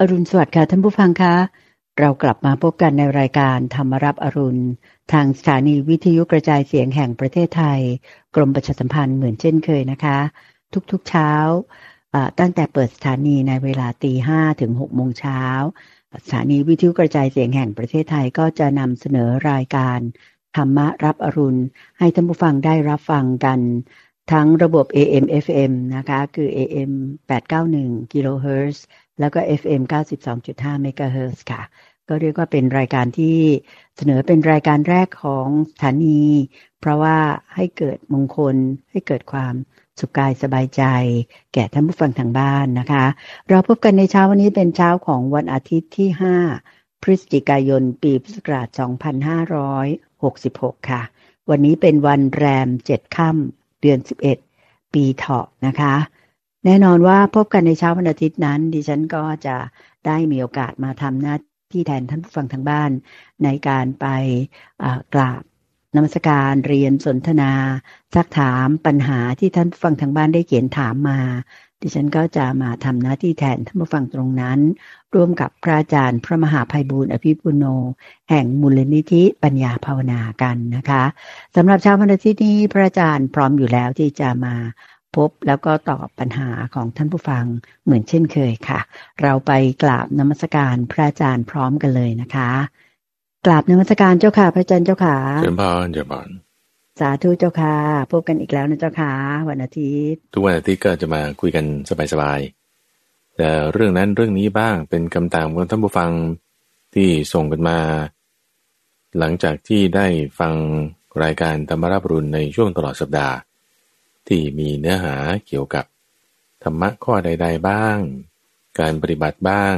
อรุณสวัสดิ์ค่ะท่านผู้ฟังคะ เรากลับมาพบกันในรายการธรรมรับอรุณ ทางสถานีวิทยุกระจายเสียงแห่งประเทศไทย กรมประชาสัมพันธ์เหมือนเช่นเคยนะคะ ทุกๆเช้าตั้งแต่เปิดสถานีในเวลาตีห้ถึงหกโมงเช้าสถานีวิทยุกระจายเสียงแห่งประเทศไทยก็จะนำเสนอรายการธรรมรับอรุณ ให้ท่านผู้ฟังได้รับฟังกันทั้งระบบ AM FM นะคะ คือ AM 891กิโลเฮิรตซ์ แล้วก็ FM 92.5เมกะเฮิรตซ์ค่ะ ก็เรียกว่าเป็นรายการที่เสนอเป็นรายการแรกของสถานี เพราะว่าให้เกิดมงคลให้เกิดความสุขกายสบายใจ แก่ท่านผู้ฟังทางบ้านนะคะ เราพบกันในเช้าวันนี้เป็นเช้าของวันอาทิตย์ที่ 5 พฤศจิกายน ปีพุทธศักราช 2566 ค่ะ วันนี้เป็นวันแรม 7 ค่ำเดือน 11 ปีเถาะนะคะ แน่นอนว่าพบกันในเช้าวันอาทิตย์นั้น ดิฉันก็จะได้มีโอกาสมาทำหน้าที่แทนท่านผู้ฟังทางบ้าน ในการไปกราบนมัสการเรียนสนทนา ซักถามปัญหาที่ท่านผู้ฟังทางบ้านได้เขียนถามมา ดิฉันก็จะมาทำหน้าที่แทนท่านผู้ฟังตรงนั้น ร่วมกับพระอาจารย์พระมหาภัยบูร์อภิปุโน แห่งมูลนิธิปัญญาภาวนากันนะคะสำหรับเช้าวันอาทิตย์นี้พระอาจารย์พร้อมอยู่แล้วที่จะมา พบแล้วก็ตอบปัญหาของท่านผู้ฟังเหมือนเช่นเคยค่ะ เราไปกราบนมัสการพระอาจารย์พร้อมกันเลยนะคะกราบนมัสการเจ้าค่ะ พระอาจารย์เจ้าค่ะเจริญพรเจริญพรสาธุเจ้าค่ะ พบกันอีกแล้วนะเจ้าค่ะ วันอาทิตย์ ทุกวันอาทิตย์ก็จะมาคุยกันสบายๆแต่เรื่องนั้นเรื่องนี้บ้างเป็นคำตามของท่านผู้ฟังที่ส่งกันมา หลังจากที่ได้ฟังรายการธรรมรับรุนในช่วงตลอดสัปดาห์ ที่มีเนื้อหาเกี่ยวกับธรรมะข้อใด ๆ บ้าง การปฏิบัติบ้าง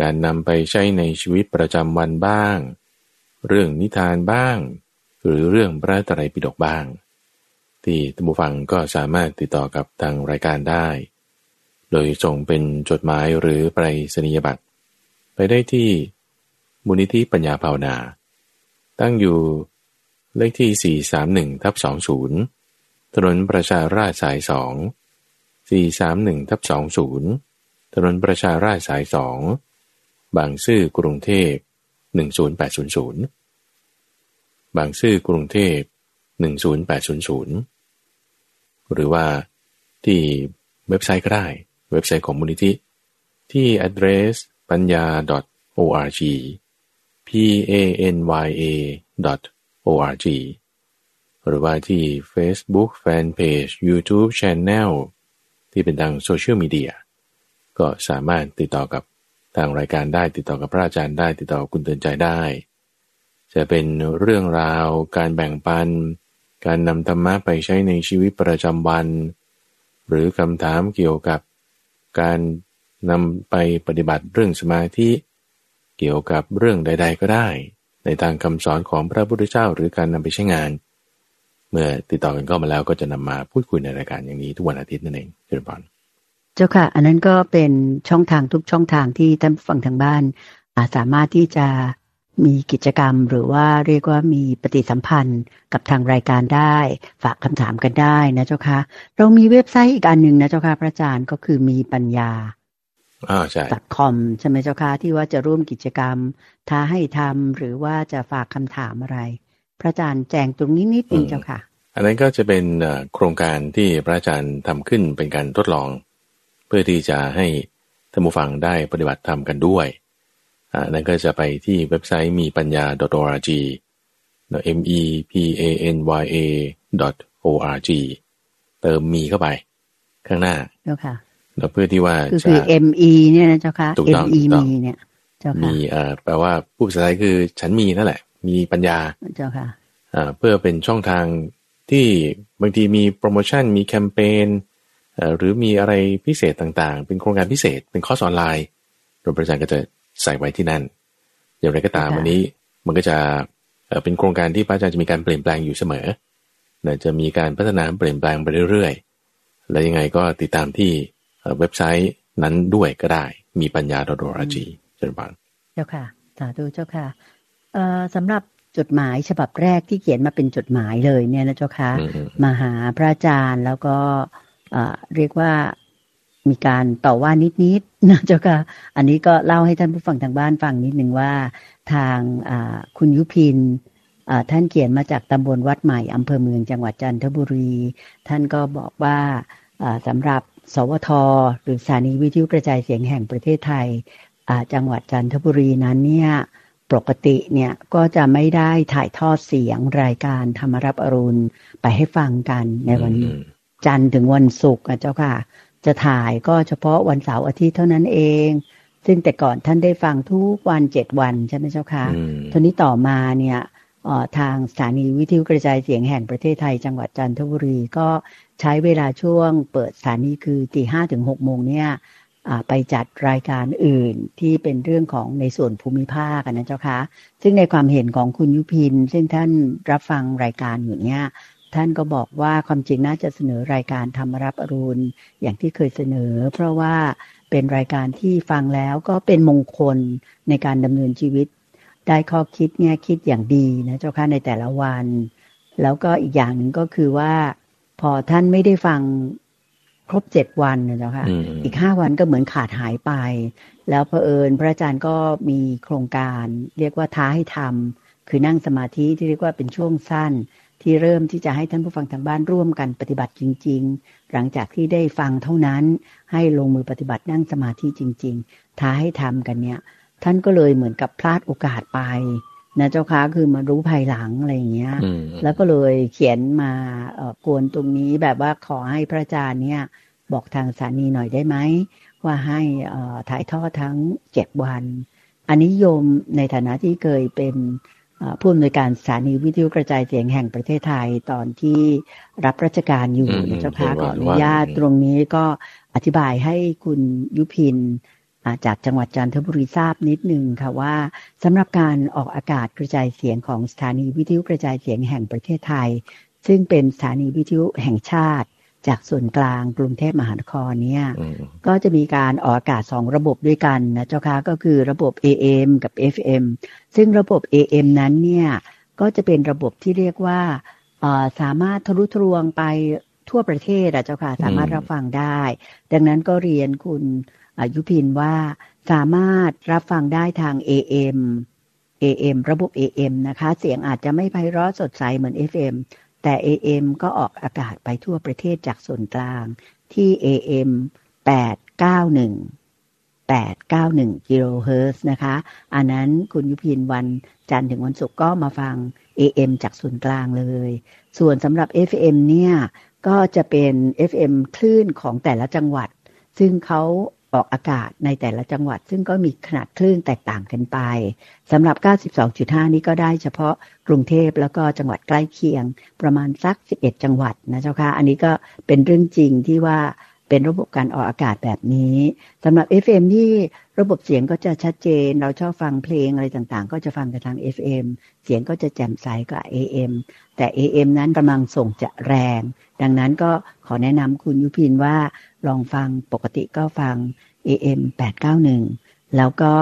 การนำไปใช้ในชีวิตประจำวันบ้าง เรื่องนิทานบ้าง หรือเรื่องพระตรัยปิฎกบ้าง ที่ท่านผู้ฟังก็สามารถติดต่อกับทางรายการได้ โดยส่งเป็นจดหมายหรือไปรษณียบัตร ไปได้ที่มูลนิธิปัญญาภาวนา ตั้งอยู่เลขที่ 431ทับ20 ถนนประชาราชสายสองสี่สามหนึ่งทับสองศูนย์ถนนประชาราชสายสองบางซื่อกรุงเทพหนึ่งศูนย์แปดศูนย์ศูนย์บางซื่อกรุงเทพหนึ่งศูนย์แปดศูนย์ศูนย์หรือว่าที่เว็บไซต์ก็ได้ เว็บไซต์ของมูลนิธิที่ address ปัญญา .org p a n y a .org หรือว่าที่ Facebook Fanpage YouTube Channel ที่เป็นทางโซเชียลมีเดียก็สามารถติดต่อกับทางรายการได้ติดต่อกับพระอาจารย์ได้ติดต่อคุณเตือนใจได้ จะเป็นเรื่องราว การแบ่งปัน การนำธรรมะไปใช้ในชีวิตประจำวัน หรือคำถามเกี่ยวกับการนำไปปฏิบัติเรื่องสมาธิ เกี่ยวกับเรื่องใด ๆ ก็ได้ ในทางคำสอนของพระพุทธเจ้าหรือการนำไปใช้งาน เมื่อติดต่อกันเข้ามาแล้วก็จะนำมาพูดคุยในรายการอย่างนี้ทุกวันอาทิตย์นั่นเองเชิญพรเจ้าค่ะ อันนั้นก็เป็นช่องทางทุกช่องทางที่ท่านฟังทางบ้านอาสามารถที่จะมีกิจกรรมหรือว่าเรียกว่ามีปฏิสัมพันธ์กับทางรายการได้ ฝากคำถามกันได้นะเจ้าค่ะ เรามีเว็บไซต์อีกอันหนึ่งนะเจ้าค่ะพระอาจารย์ก็คือมีปัญญาอ่าใช่ .com ใช่ไหมเจ้าค่ะที่ว่าจะร่วมกิจกรรมท้าให้ทำหรือว่าจะฝากคำถามอะไร พระอาจารย์แจงตรงนี้นิดนึงเจ้าค่ะ อันนั้นก็จะเป็นโครงการที่พระอาจารย์ทำขึ้นเป็นการทดลอง เพื่อที่จะให้ท่านผู้ฟังได้ปฏิบัติธรรมกันด้วยอันนั้นก็จะไปที่เว็บไซต์มีปัญญา .org m e p a n y a .org เติมมีเข้าไป ข้างหน้าเจ้าค่ะแล้วเพื่อที่ว่าคือ M E เนี่ยนะเจ้าค่ะ M E มีเนี่ย เจ้าค่ะมีเอ่อแปลว่าผู้ภาษาไทยคือฉันมีนั่นแหละ มีปัญญาเจ้าค่ะเพื่อเป็นช่องทางที่บางทีมีโปรโมชั่นมีแคมเปญหรือมีอะไรพิเศษต่างๆ เป็นโครงการพิเศษเป็นคอร์สออนไลน์โรงประจันก็จะใส่ไว้ที่นั่น อย่างไรก็ตามวันนี้มันก็จะเป็นโครงการที่พระอาจารย์จะมีการเปลี่ยนแปลงอยู่เสมอจะมีการพัฒนาเปลี่ยนแปลงไปเรื่อยๆ และยังไงก็ติดตามที่เว็บไซต์นั้นด้วยก็ได้ มีปัญญาดอรจีเจริญบันเจ้าค่ะสาธุเจ้าค่ะ สำหรับจดหมายฉบับแรกที่เขียนมาเป็นจดหมายเลยเนี่ยนะเจ้าค่ะมาหาพระอาจารย์แล้วก็เรียกว่ามีการต่อว่านิดๆนะเจ้าค่ะ อันนี้ก็เล่าให้ท่านผู้ฟังทางบ้านฟังนิดหนึ่งว่าทางคุณยุพินท่านเขียนมาจากตำบลวัดใหม่อำเภอเมืองจังหวัดจันทบุรี ท่านก็บอกว่าสำหรับสวทหรือสถานีวิทยุกระจายเสียงแห่งประเทศไทยจังหวัดจันทบุรีนั้นเนี่ย ปกติเนี่ยก็จะไม่ได้ถ่ายทอดเสียงรายการธรรมรับอรุณไปให้ฟังกันในวันจันทร์ถึงวันศุกร์เจ้าค่ะ จะถ่ายก็เฉพาะวันเสาร์อาทิตย์เท่านั้นเอง ซึ่งแต่ก่อนท่านได้ฟังทุกวันเจ็ดวันใช่ไหมเจ้าค่ะทีนี้ต่อมาเนี่ยทางสถานีวิทยุกระจายเสียงแห่งประเทศไทยจังหวัดจันทบุรีก็ใช้เวลาช่วงเปิดสถานีคือตีห้าถึงหกโมงเนี่ย ไปจัดรายการอื่นที่เป็นเรื่องของในส่วนภูมิภาคนะเจ้าคะซึ่งในความเห็นของคุณยุพิน ซึ่งท่านรับฟังรายการอยู่เนี่ยท่านก็บอกว่าความจริงน่าจะเสนอรายการธรรมรับอรุณอย่างที่เคยเสนอ เพราะว่าเป็นรายการที่ฟังแล้วก็เป็นมงคลในการดำเนินชีวิต ได้ข้อคิดเนี่ยคิดอย่างดีนะเจ้าค่ะในแต่ละวัน แล้วก็อีกอย่างหนึ่งก็คือว่า พอท่านไม่ได้ฟัง ครบเจ็ดวันนะเจ้าค่ะ อีกห้าวันก็เหมือนขาดหายไป แล้วเพอเอิญพระอาจารย์ก็มีโครงการเรียกว่าท้าให้ทำคือนั่งสมาธิที่เรียกว่าเป็นช่วงสั้น ที่เริ่มที่จะให้ท่านผู้ฟังทางบ้านร่วมกันปฏิบัติจริง ๆ หลังจากที่ได้ฟังเท่านั้นให้ลงมือปฏิบัตินั่งสมาธิจริง ๆ ท้าให้ทำกันเนี่ย ท่านก็เลยเหมือนกับพลาดโอกาสไปนะเจ้าค่ะคือมารู้ภายหลังอะไรอย่างเงี้ย แล้วก็เลยเขียนมาเอ่อกวนตรงนี้แบบว่าขอให้พระอาจารย์เนี่ย บอกทางสถานีหน่อยได้ไหมว่าให้อ่ถ่ายทอดทั้งเจ็ดวัน อันนี้โยมในฐานะที่เคยเป็นผู้อำนวยการสถานีวิทยุกระจายเสียงแห่งประเทศไทยตอนที่รับราชการอยู่นะเจ้าค่ะขออนุญาตตรงนี้ก็อธิบายให้คุณยุพินจากจังหวัดจันทบุรีทราบนิดนึงค่ะว่าสำหรับการออกอากาศกระจายเสียงของสถานีวิทยุกระจายเสียงแห่งประเทศไทย ซึ่งเป็นสถานีวิทยุแห่งชาติ จากส่วนกลางกรุงเทพมหานครเนี่ยก็จะมีการออกอากาศสองระบบด้วยกันนะเจ้าค่ะก็คือระบบ AM กับ FM ซึ่งระบบ AM นั้นเนี่ยก็จะเป็นระบบที่เรียกว่าสามารถทะลุทะลวงไปทั่วประเทศอะเจ้าค่ะสามารถรับฟังได้ ดังนั้นก็เรียนคุณยุพินว่าสามารถรับฟังได้ทาง AM AM ระบบ AM นะคะ เสียงอาจจะไม่ไพเราะสดใสเหมือน FM แต่ AM ก็ออกอากาศไปทั่วประเทศจากส่วนกลางที่ AM 891 891กิโลเฮิรตซ์นะคะ อันนั้นคุณยุพินวันจันทร์ถึงวันศุกร์ก็มาฟัง AM จากส่วนกลางเลย ส่วนสำหรับ FM เนี่ย ก็จะเป็น FM คลื่นของแต่ละจังหวัด ซึ่งเขา ออกอากาศในแต่ละจังหวัด ซึ่งก็มีขนาดคลื่นแตกต่างกันไปสำหรับ 92.5 นี้ก็ได้เฉพาะกรุงเทพแล้วก็จังหวัดใกล้เคียงประมาณสัก 11 จังหวัดนะเจ้าค่ะ อันนี้ก็เป็นเรื่องจริงที่ว่าเป็นระบบการออกอากาศแบบนี้สำหรับ FM นี่ระบบเสียงก็จะชัดเจน เราชอบฟังเพลงอะไรต่างๆ ก็จะฟังกันทาง FM เสียงก็จะแจ่มใสกว่า AM แต่ AM นั้นกำลังส่งจะแรง ดังนั้นก็ขอแนะนำคุณยุพินว่าลองฟังปกติก็ฟัง AM 891 แล้วก็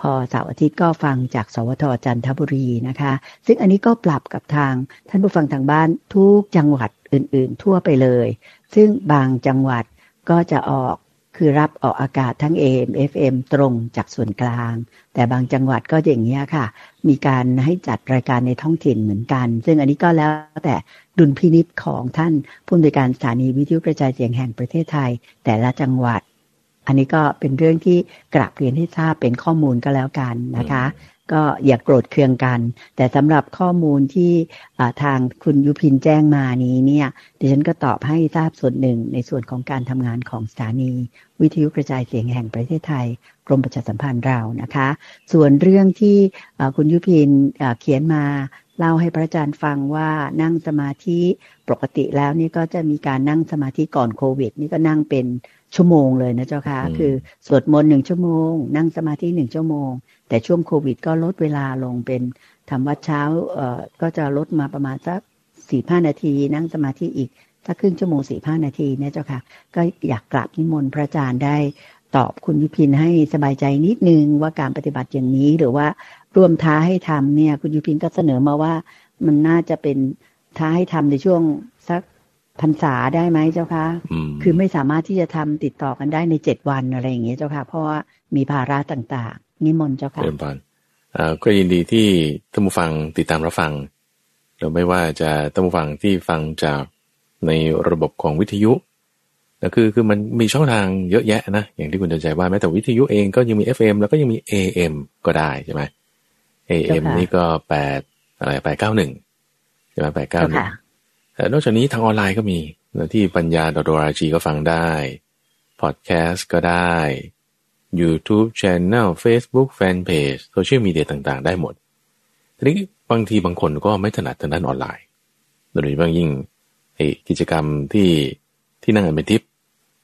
พอเสาร์อาทิตย์ก็ฟังจากสวทจันทบุรีนะคะ ซึ่งอันนี้ก็ปรับกับทางท่านผู้ฟังทางบ้านทุกจังหวัดอื่น ๆ ทั่วไปเลย ซึ่งบางจังหวัดก็จะออก คือรับออกอากาศทั้ง AM FM ตรงจากส่วนกลาง แต่บางจังหวัดก็อย่างนี้ค่ะ มีการให้จัดรายการในท้องถิ่นเหมือนกัน ซึ่งอันนี้ก็แล้วแต่ดุลพินิษของท่านผู้อำนวยการสถานีวิทยุกระจายเสียงแห่งประเทศไทย แต่ละจังหวัด อันนี้ก็เป็นเรื่องที่กราบเรียนให้ทราบเป็นข้อมูลก็แล้วกันนะคะ ก็อย่ากโกรธเคืองกัน แต่สำหรับข้อมูลที่ทางคุณยุพินแจ้งมานี้เนี่ยดิฉันก็ตอบให้ทราบส่วนหนึ่งในส่วนของการทำงานของสถานี วิทยุกระจายเสียงแห่งประเทศไทย กรมประชาสัมพันธ์เรานะคะ ส่วนเรื่องที่คุณยุพินเขียนมาเล่าให้พระอาจารย์ฟังว่านั่งสมาธิปกติแล้วนี่ก็จะมีการนั่งสมาธิก่อนโควิด นี่ก็นั่งเป็นชั่วโมงเลยนะเจ้าค่ะคือสวดมนต์หนึ่งชั่วโมง นั่งสมาธิหนึ่งชั่วโมง แต่ช่วงโควิด ก็ลดเวลาลงเป็นทำวัดเช้าเอ่อก็จะลดมาประมาณสักสี่ห้านาที นั่งสมาธิอีกสักครึ่งชั่วโมงสี่ห้านาทีเนี่ยเจ้าค่ะ ก็อยากกราบนิมนต์พระอาจารย์ได้ตอบคุณวิพินให้สบายใจนิดนึงว่าการปฏิบัติอย่างนี้หรือว่าร่วมท้าให้ทำเนี่ยคุณยุพินก็เสนอมาว่ามันน่าจะเป็นท้าให้ทำในช่วงสักพรรษาได้ไหมเจ้าคะอืมคือไม่สามารถที่จะทำติดต่อกันได้ในเจ็ดวันอะไรอย่างเงี้ยเจ้าค่ะ เพราะว่ามีภาระต่างๆ นิมนต์เจ้าค่ะเริ่มพานอ่าก็ยินดีที่ท่านผู้ฟังติดตามรับฟังเราไม่ว่าจะท่านผู้ฟังที่ฟังจากในระบบของวิทยุนะคือคือมันมีช่องทางเยอะแยะนะอย่างที่คุณเตือนใจว่าแม้แต่วิทยุเองก็ยังมี FM แล้วก็ยังมี AM ก็ได้ใช่ไหม AM เจ้าค่ะนี่ก็แปดอะไรแปดเก้าหนึ่งใช่ไหมแปดเก้าหนึ่งเจ้าค่ะแต่นอกจากนี้ทางออนไลน์ก็มีแล้วที่ปัญญา .org ก็ฟังได้ พอดแคสต์ก็ได้ YouTube Channel Facebook Fanpage โซเชียลมีเดียต่างๆ ได้หมด ทีนี้บางทีบางคนก็ไม่ถนัดทางด้านออนไลน์ โดยเฉพาะยิ่งไอ้กิจกรรมที่ที่นั่งอันเป็นทิป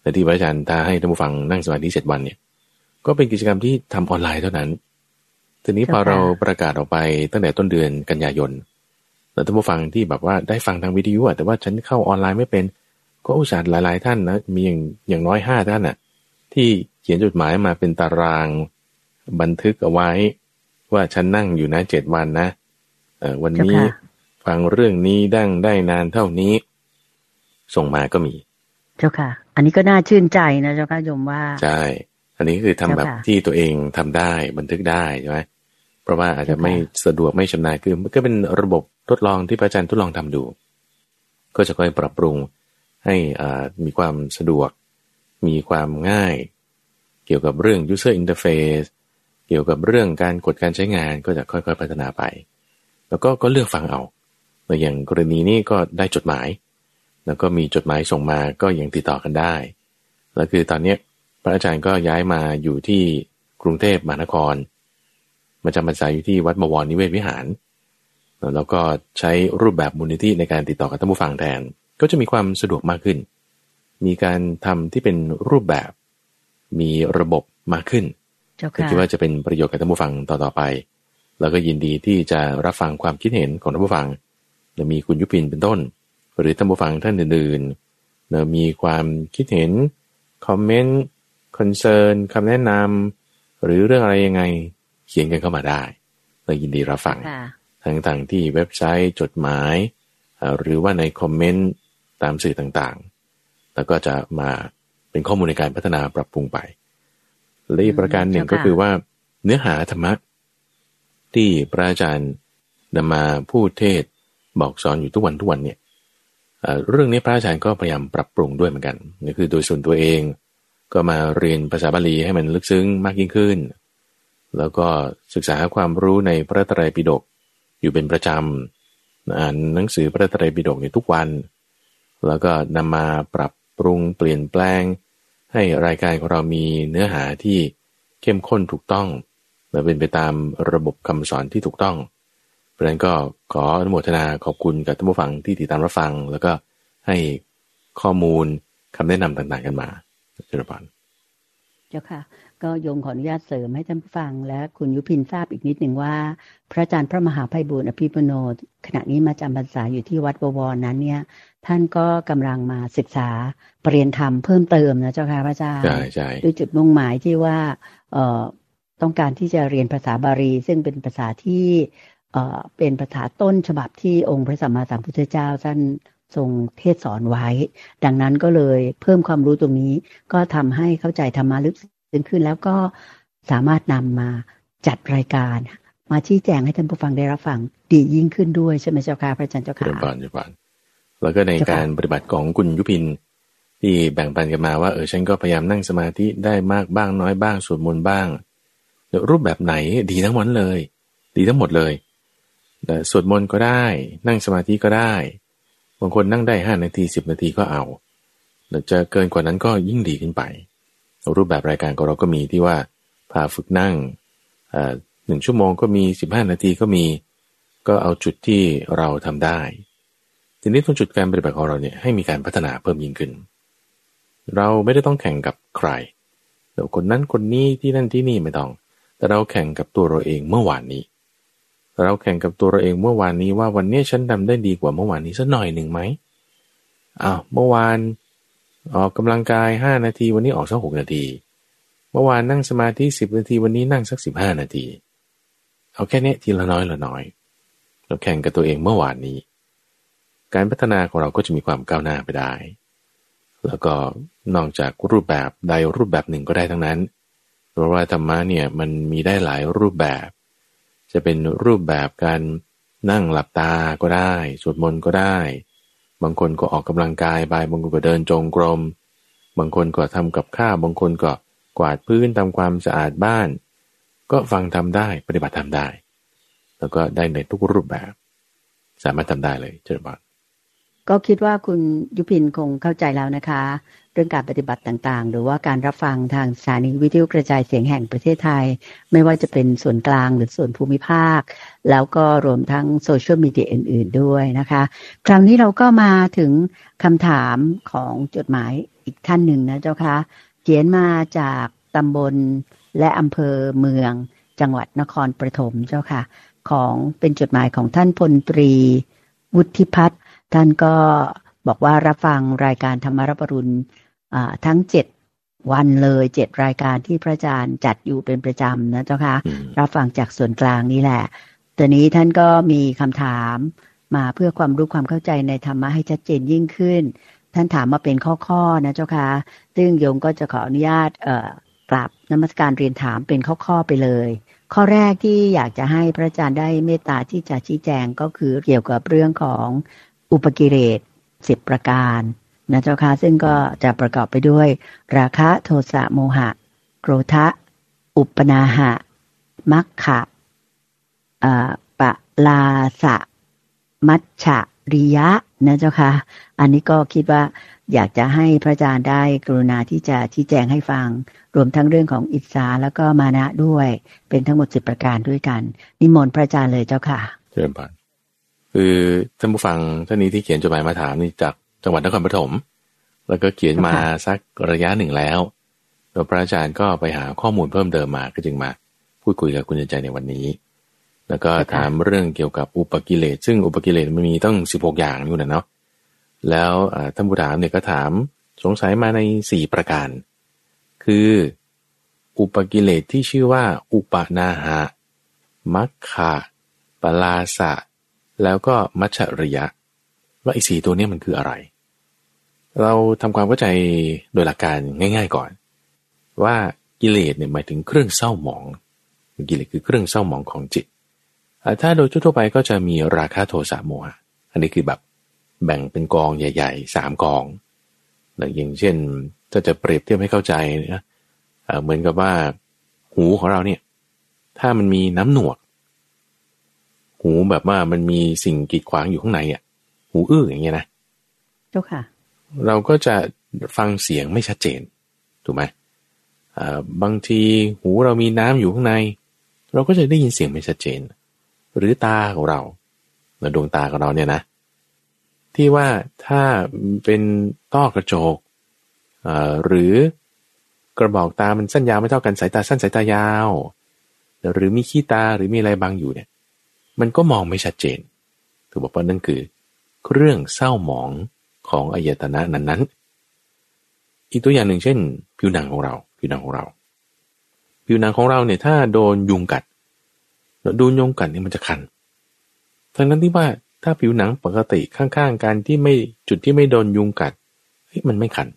และที่พระอาจารย์ท้าให้ท่านผู้ฟังนั่งสมาธิเจ็ดวันเนี่ย ก็เป็นกิจกรรมที่ทำออนไลน์เท่านั้น ทีนี้พอเราประกาศออกไปตั้งแต่ต้นเดือนกันยายนแล้วท่านผู้ฟังที่แบบว่าได้ฟังทางวิทยุแต่ว่าฉันเข้าออนไลน์ไม่เป็น ก็อุตส่าห์หลาย ๆ ท่านนะมีอย่างอย่างน้อยห้าท่านน่ะ ที่ ขียนจดหมายมาเป็นตาราง บันทึกเอาไว้ ว่าฉันนั่งอยู่นะเจ็ดวันนะเออวันนี้เจ้าค่ะฟังเรื่องนี้ดั้งได้นานเท่านี้ ส่งมาก็มี เจ้าค่ะ อันนี้ก็น่าชื่นใจนะเจ้าค่ะโยมว่าใช่อันนี้คือทำแบบเจ้าค่ะที่ตัวเองทำได้บันทึกได้ใช่ไหมเพราะว่าอาจจะเจ้าค่ะไม่สะดวกไม่ชำนาญคือมันก็เป็นระบบทดลองที่พระอาจารย์ทดลองทำดู ก็จะค่อยปรับปรุงให้อ่ามีความสะดวก มีความง่าย เกี่ยวกับเรื่อง user interface เกี่ยวกับเรื่องการกดการใช้งานก็จะค่อยๆพัฒนาไป แล้วก็ก็เลือกฟังเอาอย่างกรณีนี้ก็ได้จดหมาย แล้วก็มีจดหมายส่งมาก็ยังติดต่อกันได้ แล้วคือตอนนี้พระอาจารย์ก็ย้ายมาอยู่ที่กรุงเทพมหานคร มาจำพรรษาอยู่ที่วัดบวรนิเวศวิหาร แล้วก็ใช้รูปแบบมูลนิธิในการติดต่อกับท่านผู้ฟังแทน ก็จะมีความสะดวกมากขึ้น มีการทำที่เป็นรูปแบบ มีระบบมากขึ้นเจ้าก็ค่ะคิดว่าจะเป็นประโยชน์กับท่านผู้ฟังต่อๆไป แล้วก็ยินดีที่จะรับฟังความคิดเห็นของท่านผู้ฟังและมีคุณยุพินเป็นต้น หรือท่านผู้ฟังท่านอื่นๆแล้วมีความคิดเห็น comment concern คำแนะนำหรือเรื่องอะไรยังไงเขียนกันเข้ามาได้เรายินดีรับฟังค่ะทั้งทางที่เว็บไซต์จดหมายเอ่อหรือว่าในคอมเมนต์ตามสื่อต่างๆ แล้วก็จะมา เป็นข้อมูลในการพัฒนาปรับปรุงไปและอีกประการหนึ่งเจ้าค่ะก็คือว่าเนื้อหาธรรมะที่พระอาจารย์นำมาพูดเทศน์บอกสอนอยู่ทุกวันทุกวันเนี่ยเอ่อเรื่องนี้พระอาจารย์ก็พยายามปรับปรุงด้วยเหมือนกันนี่คือโดยส่วนตัวเอง ก็มาเรียนภาษาบาลีให้มันลึกซึ้งมากยิ่งขึ้น แล้วก็ศึกษาความรู้ในพระไตรปิฎกอยู่เป็นประจำอ่านหนังสือพระไตรปิฎกในทุกวัน แล้วก็นำมาปรับปรุงเปลี่ยนแปลง ให้รายการของเรามีเนื้อหาที่เข้มข้นถูกต้องและเป็นไปตามระบบคำสอนที่ถูกต้อง เพราะฉะนั้นก็ขออนุโมทนาขอบคุณกับท่านผู้ฟังที่ติดตามรับฟัง แล้วก็ให้ข้อมูลคำแนะนำต่างๆกันมาเจริญพรเจ้าค่ะ ก็โยมขออนุญาตเสริมให้ท่านผู้ฟัง และคุณยุพินทราบอีกนิดหนึ่งว่า พระอาจารย์พระมหาไพบูลย์อภิปุโน ขณะนี้มาจำพรรษาอยู่ที่วัดบวรนั้นเนี่ย ท่านก็กำลังมาศึกษาปรริญญาธรรมเพิ่มเติมนะเจ้าค่ะพระอาจารย์ใช่ใช่ด้วยจุดมุ่งหมายที่ว่าเอ่อต้องการที่จะเรียนภาษาบาลีซึ่งเป็นภาษาที่เอ่อเป็นภาษาต้นฉบับที่องค์พระสัมมาสัมพุทธเจ้าท่านทรงเทศสอนไว้ ดังนั้นก็เลยเพิ่มความรู้ตรงนี้ ก็ทำให้เข้าใจธรรมะลึกซึ้งขึ้น แล้วก็สามารถนำมาจัดรายการ มาชี้แจงให้ท่านผู้ฟังได้รับฟังดียิ่งขึ้นด้วยใช่ไหมเจ้าค่ะพระอาจารย์เจ้าเจค่ะริญพรเจริญพร แล้วก็ในเจ้าค่ะการปฏิบัติของคุณยุพิน ที่แบ่งปันกันมาว่าเออฉันก็พยายามนั่งสมาธิได้มากบ้างน้อยบ้างสวดมนต์บ้างเดี๋ยวรูปแบบไหนดีทั้งหมดเลย ดีทั้งหมดเลยแต่สวดมนต์ก็ได้ นั่งสมาธิก็ได้บางคนนั่งได้ห้านาทีสิบนาทีก็เอาแต่จะเกินกว่านั้นก็ยิ่งดีขึ้นไป รูปแบบรายการของเราก็มีที่ว่าพาฝึกนั่งเอ่อหนึ่งชั่วโมงก็มีสิบห้านาทีก็มี ก็เอาจุดที่เราทำได้ ทีนี้ตรงจุดการปฏิบัติของเราเนี่ยให้มีการพัฒนาเพิ่มยิ่งขึ้น เราไม่ได้ต้องแข่งกับใครเดี๋ยวคนนั้นคนนี้ที่นั่นที่นี่ไม่ต้อง แต่เราแข่งกับตัวเราเองเมื่อวานนี้ เราแข่งกับตัวเราเองเมื่อวานนี้ว่าวันนี้ฉันทำได้ดีกว่าเมื่อวานนี้สักหน่อยหนึ่งไหมอ้าวเมื่อวานออกกำลังกายห้านาที วันนี้ออกสักหกนาที เมื่อวานนั่งสมาธิสิบนาที วันนี้นั่งสักสิบห้านาที เอาแค่นี้ทีละน้อยละน้อย เราแข่งกับตัวเองเมื่อวานนี้ การพัฒนาของเราก็จะมีความก้าวหน้าไปได้ แล้วก็นอกจากรูปแบบใดรูปแบบหนึ่งก็ได้ทั้งนั้น เพราะว่าธรรมะเนี่ยมันมีได้หลายรูปแบบ จะเป็นรูปแบบการนั่งหลับตาก็ได้ สวดมนต์ก็ได้ บางคนก็ออกกำลังกายบายบางคนก็เดินจงกรม บางคนก็ทำกับข้าว บางคนก็กวาดพื้นทำความสะอาดบ้าน ก็ฟังทำได้ปฏิบัติทำได้ แล้วก็ได้ในทุกรูปแบบ สามารถทำได้เลยเจริญบาน ก็คิดว่าคุณยุพินคงเข้าใจแล้วนะคะ เรื่องการปฏิบัติต่างๆ หรือว่าการรับฟังทางสถานีวิทยุกระจายเสียงแห่งประเทศไทย ไม่ว่าจะเป็นส่วนกลางหรือส่วนภูมิภาค แล้วก็รวมทั้งโซเชียลมีเดียอื่น ๆ ด้วยนะคะ คราวนี้เราก็มาถึงคำถามของจดหมายอีกท่านหนึ่งนะเจ้าคะเขียนมาจากตำบลและอำเภอเมืองจังหวัดนครปฐมเจ้าค่ะ ของเป็นจดหมายของท่านพลตรี วุฒิพัฒน์ ท่านก็บอกว่ารับฟังรายการธรรมรับรุณทั้งเจ็ดวันเลยเจ็ดรายการที่พระอาจารย์จัดอยู่เป็นประจำนะเจ้าค่ะ รับฟังจากส่วนกลางนี่แหละตอนนี้ท่านก็มีคำถามมาเพื่อความรู้ความเข้าใจในธรรมะให้ชัดเจนยิ่งขึ้น ท่านถามมาเป็นข้อๆนะเจ้าค่ะ ซึ่งโยมก็จะขออนุญาตเอ่อกลับนมัสการเรียนถามเป็นข้อๆไปเลย ข้อแรกที่อยากจะให้พระอาจารย์ได้เมตตาที่จะชี้แจงก็คือเกี่ยวกับเรื่องของ อุปกิเลสสิบประการนะเจ้าค่ะซึ่งก็จะประกอบไปด้วย ราคะโทสะโมหะ โกรธะ อุปนาหะ มัคคะปะลาสะ มัชฉะริยะนะเจ้าค่ะ อันนี้ก็คิดว่าอยากจะให้พระอาจารย์ได้กรุณาที่จะชี้แจงให้ฟัง รวมทั้งเรื่องของอิสาแล้วก็มานะด้วย เป็นทั้งหมดสิบประการด้วยกัน นิมนต์พระอาจารย์เลยเจ้าค่ะเชิญผ่าน คือท่านผู้ฟังท่านนี้ที่เขียนจดหมายมาถามนี่จากจังหวัดนครปฐมแล้วก็เขียนมาสักระยะหนึ่งแล้วแล้วพระอาจารย์ก็ไปหาข้อมูลเพิ่มเติมมาก็จึงมาพูดคุยกับคุณใจในวันนี้ แล้วก็ถามเรื่องเกี่ยวกับอุปกิเลส ซึ่งอุปกิเลสมันมีต้องสิบหกอย่างอยู่นะเนาะแล้วท่านผู้ถามเนี่ยก็ถามสงสัยมาในสี่ประการ คืออุปกิเลสที่ชื่อว่า อุปนาหะมัคคะปลาสะ แล้วก็มัชริยะ ว่าไอ้สี่ตัวนี้มันคืออะไร เราทำความเข้าใจโดยหลักการง่าย ๆก่อน ว่ากิเลสเนี่ยหมายถึงเครื่องเศร้าหมอง กิเลสคือเครื่องเศร้าหมองของจิต ถ้าโดยทั่วไปก็จะมีราคะโทสะโมหะอันนี้คือแบบแบ่งเป็นกองใหญ่ๆสามกองอย่างเช่นถ้าจะเปรียบเทียบให้เข้าใจนะเหมือนกับว่าหูของเราเนี่ย ถ้ามันมีน้ำหนวก หูแบบว่ามันมีสิ่งกีดขวางอยู่ข้างในอะ หูอื้ออย่างเงี้ยนะเจ้าค่ะ เราก็จะฟังเสียงไม่ชัดเจน ถูกไหมอ่าบางทีหูเรามีน้ำอยู่ข้างใน เราก็จะได้ยินเสียงไม่ชัดเจน หรือตาของเราดวงตาของเราเนี่ยนะ ที่ว่าถ้าเป็นต้อกระจกหรือกระบอกตามันสั้นยาวไม่เท่ากันสายตาสั้นสายตายาว หรือมีขี้ตาหรือมีอะไรบางอยู่เนี่ย มันก็มองไม่ชัดเจนถือบอกว่านั่นคือ เรื่องเศร้าหมองของอายตนะนั้นๆ อีกตัวอย่างหนึ่งเช่น ผิวหนังของเรา ผิวหนังของเรา ผิวหนังของเราเนี่ยถ้าโดนยุงกัดโดนยุงกัดเนี่ยมันจะคันทั้งนั้นที่ว่าถ้าผิวหนังปกติข้างๆกันที่ไม่จุดที่ไม่โดนยุงกัดเฮ้ยมันไม่คัน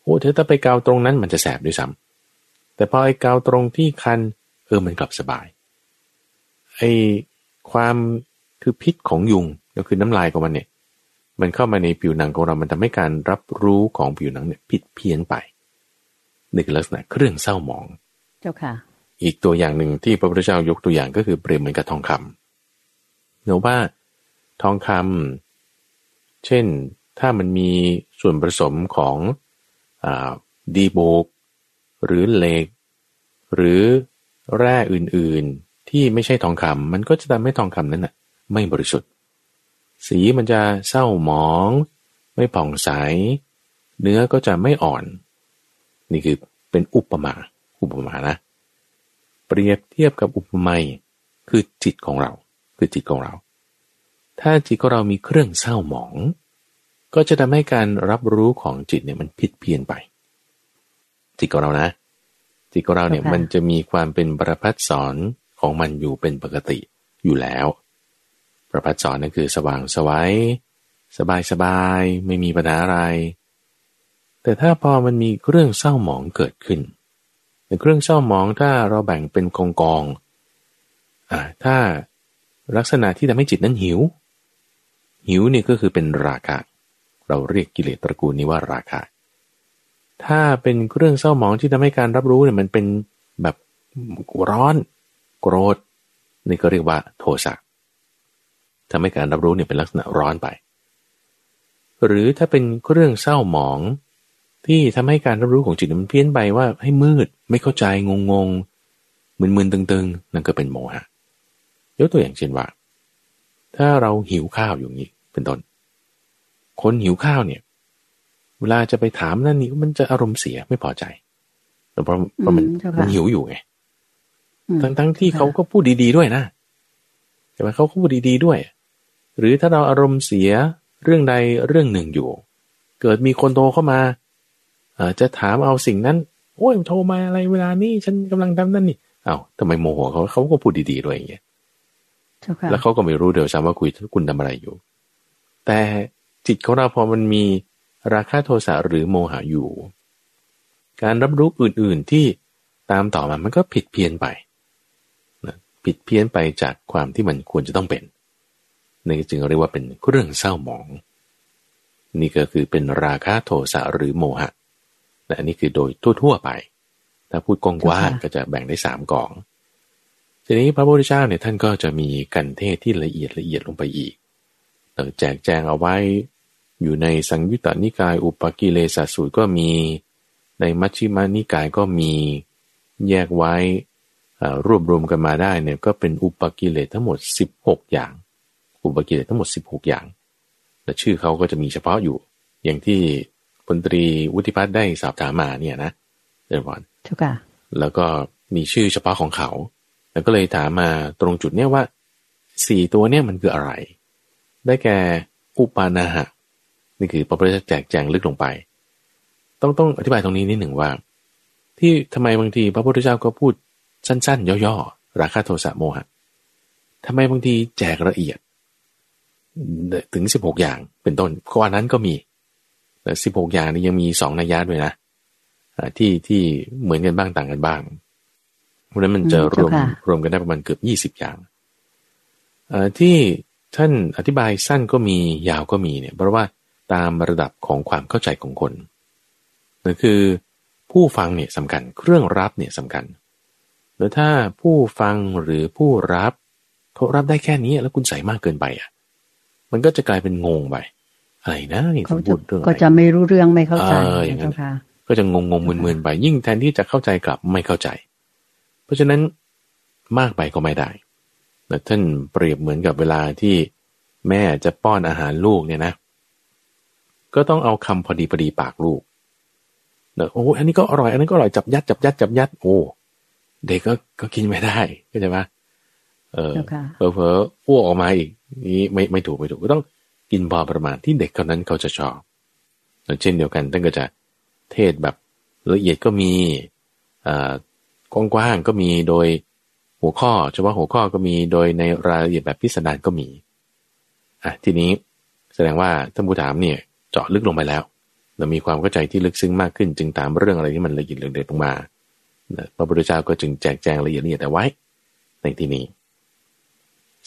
โอ้เธอถ้าไปเกาตรงนั้นมันจะแสบด้วยซ้ำแต่พอไอ้เกาตรงที่คันเออมันกลับสบายไอ้ ความคือพิษของยุงก็คือน้ำลายของมันเนี่ย มันเข้ามาในผิวหนังของเรามันทำให้การรับรู้ของผิวหนังเนี่ยผิดเพี้ยนไปนี่คือลักษณะเครื่องเศร้าหมอง เจ้าค่ะ อีกตัวอย่างหนึ่งที่พระพุทธเจ้ายกตัวอย่างก็คือเปรียบเหมือนกับทองคำเนาะว่าทองคำเช่นถ้ามันมีส่วนผสมของอดีโบก หรือเหล็ก หรือแร่อื่น ที่ไม่ใช่ทองคำมันก็จะทำให้ทองคำนั้นน่ะ ไม่บริสุทธิ์ สีมันจะเศร้าหมอง ไม่ผ่องใส เนื้อก็จะไม่อ่อน นี่คือเป็นอุปมา อุปมานะ เปรียบเทียบกับอุปไมยคือจิตของเรา คือจิตของเรา ถ้าจิตของเรามีเครื่องเศร้าหมอง ก็จะทำให้การรับรู้ของจิตเนี่ยมันผิดเพี้ยนไป จิตของเรานะ จิตของเราเนี่ยมันจะมีความเป็นประพัดสอน ของมันอยู่เป็นปกติอยู่แล้วประพัดสอนนั่นคือสว่างสวัยสบายสบายไม่มีปัญหาอะไร แต่ถ้าพอมันมีเรื่องเศร้าหมองเกิดขึ้นในเรื่องเศร้าหมองถ้าเราแบ่งเป็นกองกองอ่าถ้าลักษณะที่ทำให้จิตนั้นหิว หิวนี่ก็คือเป็นราคะ เราเรียกกิเลสตระกูลนี้ว่าราคะ ถ้าเป็นเครื่องเศร้าหมองที่ทำให้การรับรู้เนี่ยมันเป็นแบบร้อน โกรธนี่ก็เรียกว่าโทสะทำให้การรับรู้เนี่ยเป็นลักษณะร้อนไป หรือถ้าเป็นเรื่องเศร้าหมอง ที่ทำให้การรับรู้ของจิตมันเพี้ยนไปว่าให้มืดไม่เข้าใจงงงมึนๆตึงๆ นั่นก็เป็นโมหะยกตัวอย่างเช่นว่า ถ้าเราหิวข้าวอยู่นี้เป็นต้นคนหิวข้าวเนี่ย เวลาจะไปถามนั่นนี่มันจะอารมณ์เสียไม่พอใจเพราะเพราะมันมันหิวอยู่ไง ทั้งทั้งที่เขาก็พูดดีๆด้วยนะแต่ว่าเขาก็พูดดีๆด้วย หรือถ้าเราอารมณ์เสียเรื่องใดเรื่องหนึ่งอยู่ เกิดมีคนโทรเข้ามาเอจะถามเอาสิ่งนั้น โอ้ยโทรมาอะไรเวลานี้ฉันกำลังทำนั่นนี่เอา้าทำไมโมโหเขาเขาก็พูดดีๆด้วยอย่างเงี้ยแล้วเขาก็ไม่รู้เดี๋ยวซ้ำว่าคุยคุณทำอะไรอยู่ แต่จิตของเราพอมันมีราคะโทสะหรือโมหะอยู่ การรับรู้อื่นๆที่ตามต่อมามันก็ผิดเพี้ยนไป ผิดเพี้ยนไปจากความที่มันควรจะต้องเป็นนี่จึงเรียกว่าเป็นเรื่องเศร้าหมอง นี่ก็คือเป็นราคะโทสะหรือโมหะและอันนี้คือโดยทั่วๆไป ถ้าพูดกว้างๆก็จะแบ่งได้สามกอง ทีนี้พระพุทธเจ้าเนี่ยท่านก็จะมีกันเทศที่ละเอียดละเอียดลงไปอีกแจกแจงเอาไว้อยู่ในสังยุตตนิกายอุปกิเลสสูตรก็มี ในมัชฌิมานิกายก็มี แยกไว้ รวบรวมกันมาได้เนี่ยก็เป็นอุปกิเลสทั้งหมด 16 อย่าง อุปกิเลสทั้งหมด 16 อย่างแต่ชื่อเขาก็จะมีเฉพาะอยู่ อย่างที่พลตรีวุฒิพัฒน์ได้สอบถามมาเนี่ยนะเดี๋ยวก่อนถูกค่ะแล้วก็มีชื่อเฉพาะของเขา แล้วก็เลยถามมาตรงจุดเนี้ยว่าสี่ตัวเนี่ยมันคืออะไร ได้แก่อุปานาหะนี่คือพระพุทธเจ้าแจกแจงลึกลงไป ต้องต้องอธิบายตรงนี้นิดหนึ่งว่า ที่ทำไมบางทีพระพุทธเจ้าก็พูด สั้นๆ ย่อๆ ราคาโทสะโมหะทำไมบางทีแจกละเอียด ถึงสิบหกอย่างเป็นต้นกว่านั้นก็มีแต่สิบหกอย่างนี้ยังมีสองนัยยะด้วยนะที่ที่เหมือนกันบ้างต่างกันบ้างเพราะนั้นมันจะรวมรวมกันได้ประมาณเกือบยี่สิบอย่างที่ท่านอธิบายสั้นก็มียาวก็มีเนี่ยเพราะว่าตามระดับของความเข้าใจของคนนั่นคือผู้ฟังเนี่ยสำคัญ เครื่องรับเนี่ยสำคัญ แล้วถ้าผู้ฟังหรือผู้รับเขารับได้แค่นี้แล้วคุณใส่มากเกินไปอะ มันก็จะกลายเป็นงงไปอะไรนะนี่พูดเรื่องก็จะไม่รู้เรื่องไม่เข้าใจอย่างนั้นก็จะงงงงมึนๆไป ยิ่งแทนที่จะเข้าใจกลับไม่เข้าใจ เพราะฉะนั้นมากไปก็ไม่ได้แต่ท่านเปรียบเหมือนกับเวลาที่แม่จะป้อนอาหารลูกเนี่ยนะ ก็ต้องเอาคำพอดีพอดีปากลูกเนอะโอ้อันนี้ก็อร่อย อันนั้นก็อร่อยจับยัดจับยัดจับยัดโอ้ เด็กก็ก็กินไม่ได้ก็จะว่าเออเพอเพออ้วกออกมาอีกนี้ไม่ไม่ถูกไม่ถูกก็ต้องกินพอประมาณที่เด็กคนนั้นเขาจะชอบเช่นเดียวกันท่านก็จะเทศแบบละเอียดก็มีอ่ากว้างๆก็มีโดยหัวข้อเฉพาะหัวข้อก็มีโดยในรายละเอียดแบบพิสดารก็มีอะทีนี้แสดงว่าท่านผู้ถามเนี่ยเจาะลึกลงไปแล้ว เรามีความเข้าใจที่ลึกซึ้งมากขึ้น จึงตามเรื่องอะไรที่มันละเอียดละเอียดลงมา พระพุทธเจ้าก็จึงแจกแจงละเอียดละเอียดแต่ไว้ ในที่นี้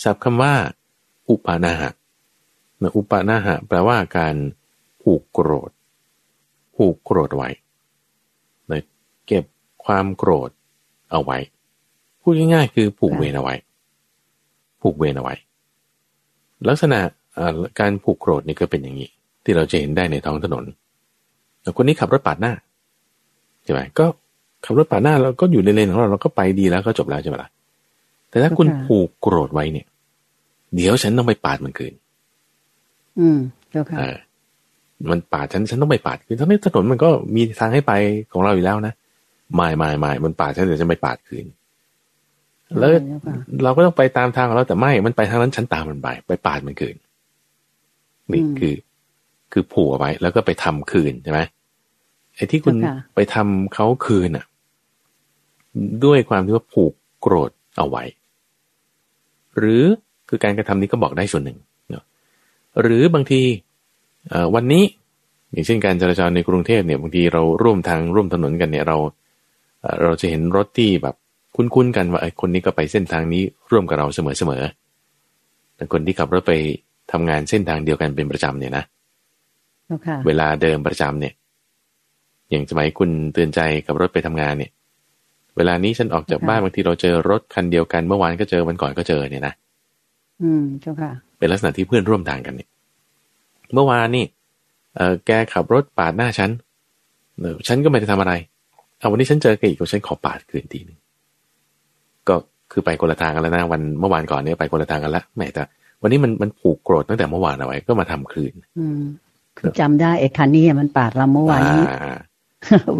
ศัพท์คำว่า อุปาณาหะนะอุปาณาหะแปลว่าการผูกโกรธ ผูกโกรธไว้นะเก็บความโกรธเอาไว้ พูดง่ายๆคือผูกเวรเอาไว้ ผูกเวรเอาไว้ ลักษณะการผูกโกรธนี่ก็เป็นอย่างนี้ ที่เราจะเห็นได้ในท้องถนนคนนี้ขับรถปาดหน้าใช่ไหมก็ ขับรถผ่านหน้าเราก็อยู่ในเลนของเราเราก็ไปดีแล้วก็จบแล้วใช่ไหมล่ะแต่ถ้าคุณผูกโกรธไว้เนี่ย เดี๋ยวฉันต้องไปปาดมันคืน อืมเจ้าค่ะมันปาดฉันฉันต้องไปปาดคืนทั้งนี้ถนนมันก็มีทางให้ไปของเราอยู่แล้วนะไม่ไม่ไม่มันปาดฉันเดี๋ยวฉันไปปาดคืนแล้วเราก็ต้องไปตามทางของเราแต่ไม่ มันไปทางนั้นฉันตามมันไปไปปาดมันคืนนี่คือ คือผูกเอาไว้แล้วก็ไปทำคืนใช่ไหมไอ้ที่คุณไปทำเขาคืนอะ ด้วยความที่ว่าผูกโกรธเอาไว้ หรือคือการกระทำนี้ก็บอกได้ส่วนหนึ่งเนาะหรือบางทีเอ่อวันนี้อย่างเช่นการจราจรในกรุงเทพเนี่ยบางทีเราร่วมทางร่วมถนนกันเนี่ยเราเอ่อเราจะเห็นรถที่แบบคุ้นๆกันว่าไอ้คนนี้ก็ไปเส้นทางนี้ร่วมกับเราเสมอๆแต่คนที่ขับรถไปทำงานเส้นทางเดียวกันเป็นประจำเนี่ยนะเจ้าค่ะเวลาเดิมประจำเนี่ย อย่างสมัยคุณเตือนใจกับรถไปทำงานเนี่ย เวลานี้ฉันออกจากบ้านบางทีเราเจอรถคันเดียวกันเมื่อวานก็เจอวันก่อนก็เจอเนี่ยนะอืมเจ้าค่ะ เป็นลักษณะที่เพื่อนร่วมทางกันเนี่ย เมื่อวานนี่เออแกขับรถปาดหน้าฉันเออฉันก็ไม่ได้ทำอะไรเอาวันนี้ฉันเจอแกอีกฉันขอปาดคืนทีหนึงก็คือไปคนละทางกันแล้วนะวันเมื่อวานก่อนเนี่ยไปคนละทางกันละแหมแต่วันนี้มันมันผูกโกรธตั้งแต่เมื่อวานเอาไว้ก็มาทำคืน อืมคือจำได้ไอ้คันนี้มันปาดเราเมื่อวานนี้อ่า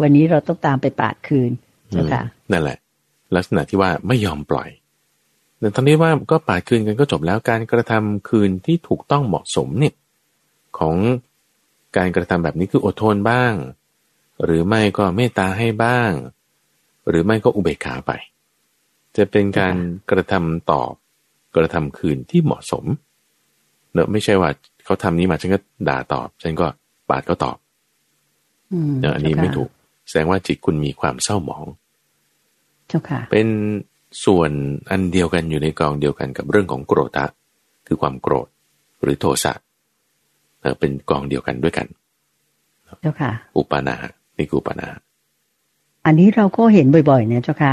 วันนี้เราต้องตามไปปาดคืนเจ้าค่ะอืม นั่นแหละ ลักษณะที่ว่าไม่ยอมปล่อยแต่ตอนนี้ว่าก็ปาดคืนกันก็จบแล้วการกระทำคืนที่ถูกต้องเหมาะสมเนี่ยของการกระทำแบบนี้คืออดทนบ้าง หรือไม่ก็เมตตาให้บ้าง หรือไม่ก็อุเบกขาไป จะเป็นการกระทำตอบกระทำคืนที่เหมาะสมเนอะไม่ใช่ว่าเขาทำนี้มาฉันก็ด่าตอบ ฉันก็ปาดก็ตอบอืมเนอะอันนี้เจ้าค่ะไม่ถูก แสดงว่าจิตคุณมีความเศร้าหมอง เจ้าค่ะ เป็นส่วนอันเดียวกันอยู่ในกองเดียวกันกับเรื่องของโกรธะคือความโกรธหรือโทสะเอ่อเป็นกองเดียวกันด้วยกัน เจ้าค่ะ อุปานานี่คืออุปานาอันนี้เราก็เห็นบ่อยๆเนี่ยเจ้าค่ะ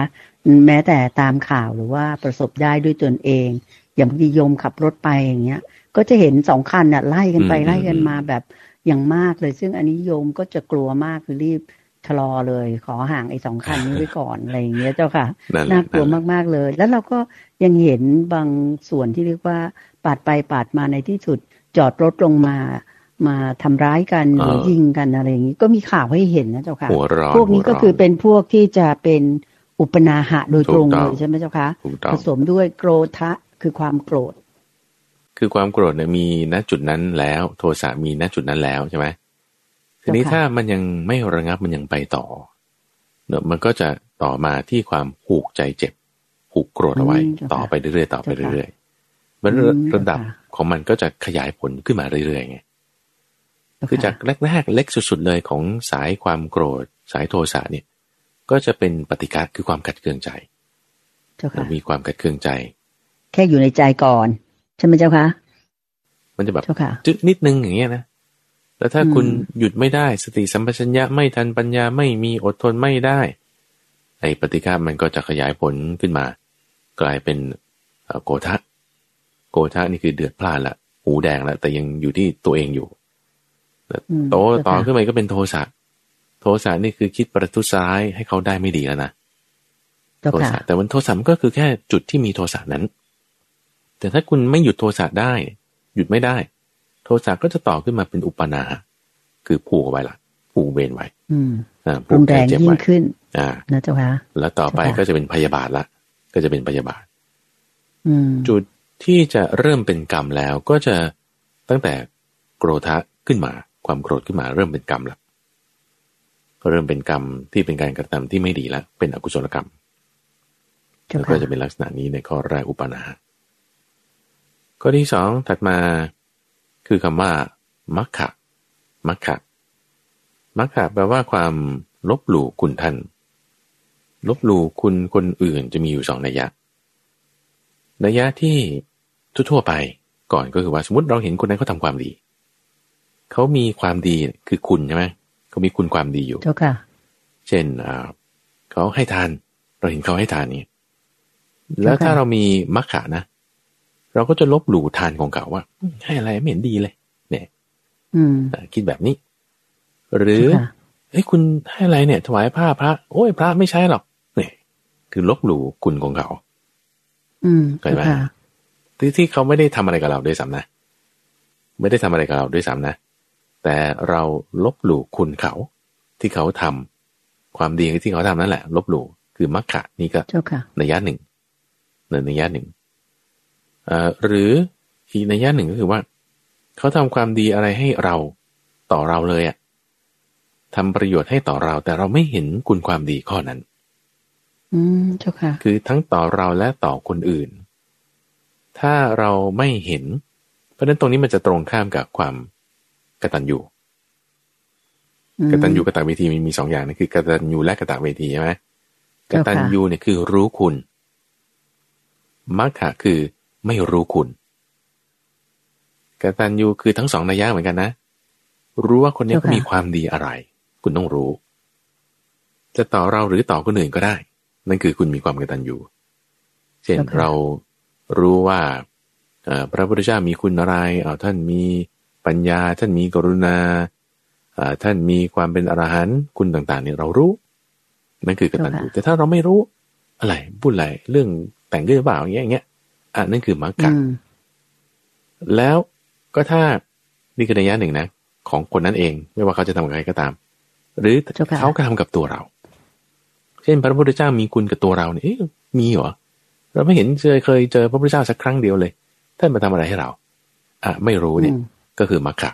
แม้แต่ตามข่าวหรือว่าประสบได้ด้วยตนเอง อย่างบางทีโยมขับรถไปอย่างเงี้ย ก็จะเห็นสองคันน่ะไล่กันไปอืมไล่กันมาแบบอย่างมากเลย ซึ่งอันนี้โยมก็จะกลัวมากคือรีบ ชะลอเลย ขอห่างไอ้สองคันนี้ไว้ก่อนอะไรอย่างเงี้ยเจ้าค่ะนั่นแหละน่ากลัวนั่นแหละมากๆเลย แล้วเราก็ยังเห็นบางส่วนที่เรียกว่าปาดไปปาดมาในที่สุด จอดรถลงมา มาทำร้ายกันหรือยิงกันอะไรอย่างนี้ก็มีข่าวให้เห็นนะเจ้าค่ะหัวร้อนพวกนี้ก็หัร้คือเป็นพวกที่จะเป็นอุปนาหะโดยตรงถูกต้เลองยใช่ไหมเจ้าคะถูกต้อผงสมด้วยโกรธะคือความโกรธ คือความโกรธเนี่ยมีณจุดนั้นแล้ว โทสะมีณจุดนั้นแล้วใช่ไหม ทีนี้เจ้าค่ะถ้ามันยังไม่ระงับมันยังไปต่อเนอะมันก็จะต่อมาที่ความผูกใจเจ็บ ผูกโกรธเอาไว้อืมเจ้าค่ะต่อไปเรื่อยๆต่อไปเจ้าค่ะเรื่อยๆมันอืมระดับเจ้าค่ะของมันก็จะขยายผลขึ้นมาเรื่อยๆไงเจ้าคือจากค่ะแรกๆเล็กสุดๆเลยของสายความโกรธ สายโทสะเนี่ย ก็จะเป็นปฏิกาคือความขัดเคืองใจเจ้าค่ะมีความขัดเคืองใจ แค่อยู่ในใจก่อนใช่ไหมเจ้าคะมันจะแบบเจ้าค่ะจึ๊กนิดนึงอย่างเงี้ยนะ แล้วถ้าอืมคุณหยุดไม่ได้ สติสัมปชัญญะไม่ทันปัญญาไม่มีอดทนไม่ได้ไอ้ปฏิกามันก็จะขยายผลขึ้นมา กลายเป็นเอ่อโกทะโกทะนี่คือเดือดพล่านละหูแดงละแต่ยังอยู่ที่ตัวเองอยู่อืมโตเจ้าต่อค่ะขึ้นไปก็เป็นโทสะโทสะนี่คือคิดประทุษร้ายให้เขาได้ไม่ดีแล้วนะเจ้าโทค่ะสะแต่มันโทสะมันก็คือแค่จุดที่มีโทสะนั้น แต่ถ้าคุณไม่หยุดโทสะได้ หยุดไม่ได้ โทสะก็จะต่อขึ้นมาเป็นอุปนา คือผูกเอาไว้ละผูกเวรไว้อืมอ่าผูรุกนแรงใจเจ็บยิ่งไว้ขึ้น อ่านะเจ้าค่ะแล้วต่อไปเจ้าค่ะก็จะเป็นพยาบาทละ ก็จะเป็นพยาบาทอืมจุดที่จะเริ่มเป็นกรรมแล้วก็จะตั้งแต่โกรธะขึ้นมา ความโกรธขึ้นมา เริ่มเป็นกรรมละก็เริ่มเป็นกรรมที่เป็นการกระทำที่ไม่ดีละเป็นอกุศลกรรมเจ้าแล้วก็ค่ะจะเป็นลักษณะนี้ในข้อแรกอุปนาข้อที่สองถัดมา คือคำว่ามัคคะมัคคะมัคคะแปลว่าความลบหลู่คุณท่าน ลบหลู่คุณคนอื่นจะมีอยู่สองนัยยะนัยยะที่ทั่วๆไปก่อนก็คือว่าสมมติเราเห็นคนนั้นเขาทำความดี เขามีความดีคือคุณใช่ไหมเขามีคุณความดีอยู่เจ้าค่ะ เช่นอ่าเขาให้ทาน เราเห็นเขาให้ทานนี่แล้วถ้าค่ะเรามีมัคคะนะ เราก็จะลบหลู่ทานของเขาว่าอืมให้อะไรไม่เห็นดีเลย เนี่ยอืมอ่าคิดแบบนี้ หรือเจ้าค่ะเฮ้ยคุณให้อะไรเนี่ย ถวายผ้าพระ โอ้ยพระไม่ใช่หรอกเนี่ย คือลบหลู่คุณของเขา อืมเข้าใจเจ้าไหมค่ะที่ที่เขาไม่ได้ทำอะไรกับเราด้วยซ้ำนะไม่ได้ทำอะไรกับเราด้วยซ้ำนะแต่เราลบหลู่คุณเขา ที่เขาทำความดีที่เขาทำนั่นแหละ ลบหลู่คือมัคคะนี่ก็เจ้าค่ะนัยยะหนึ่งในนัยยะหนึ่งเอ่อ หรืออีกนัยยะหนึ่งก็คือว่า เขาทำความดีอะไรให้เราต่อเราเลยอะทำประโยชน์ให้ต่อเราแต่เราไม่เห็นคุณความดีข้อนั้น อืมเจ้าค่ะ คือทั้งต่อเราและต่อคนอื่น ถ้าเราไม่เห็น เพราะฉะนั้นตรงนี้มันจะตรงข้ามกับความกตัญญูอืมกตัญญูกตเวทีมันมีสองอย่างนะคือกตัญญูและกตเวทีใช่ไหมกเจ้าค่ะตัญญูเนี่ยคือรู้คุณมัคคะคือ ไม่รู้คุณกตัญญูคือทั้งสองนัยยะเหมือนกันนะ รู้ว่าคนเนี้ยเขามีความดีอะไร คุณต้องรู้ จะต่อเราหรือต่อคนอื่นก็ได้ นั่นคือคุณมีความกตัญญูเช่นเรารู้ว่าเอ่อพระพุทธเจ้ามีคุณอะไรเอาท่านมีปัญญา ท่านมีกรุณาเอ่อท่านมีความเป็นอรหันต์คุณต่างๆเนี่ยเรารู้ นั่นคือกตัญญูแต่ถ้าเราไม่รู้อะไรพูดอะไรเรื่องแต่งเรื่องเปล่าอย่างเงี้ย อย่างเงี้ยอะนั่นคือมรรคอืมแล้วก็ถ้านี่คือนัยยะหนึ่งนะ ของคนนั้นเอง ไม่ว่าเขาจะทำกับใครก็ตาม หรือเจ้าค่ะเขากระทำกับตัวเรา เช่นพระพุทธเจ้ามีคุณกับตัวเราเนี่ยเอ๊ะมีเหรอเราไม่เห็นเคยเคยเจอพระพุทธเจ้าสักครั้งเดียวเลยท่านมาทำอะไรให้เรา อะไม่รู้เนี่ยอืมก็คือมัคคะ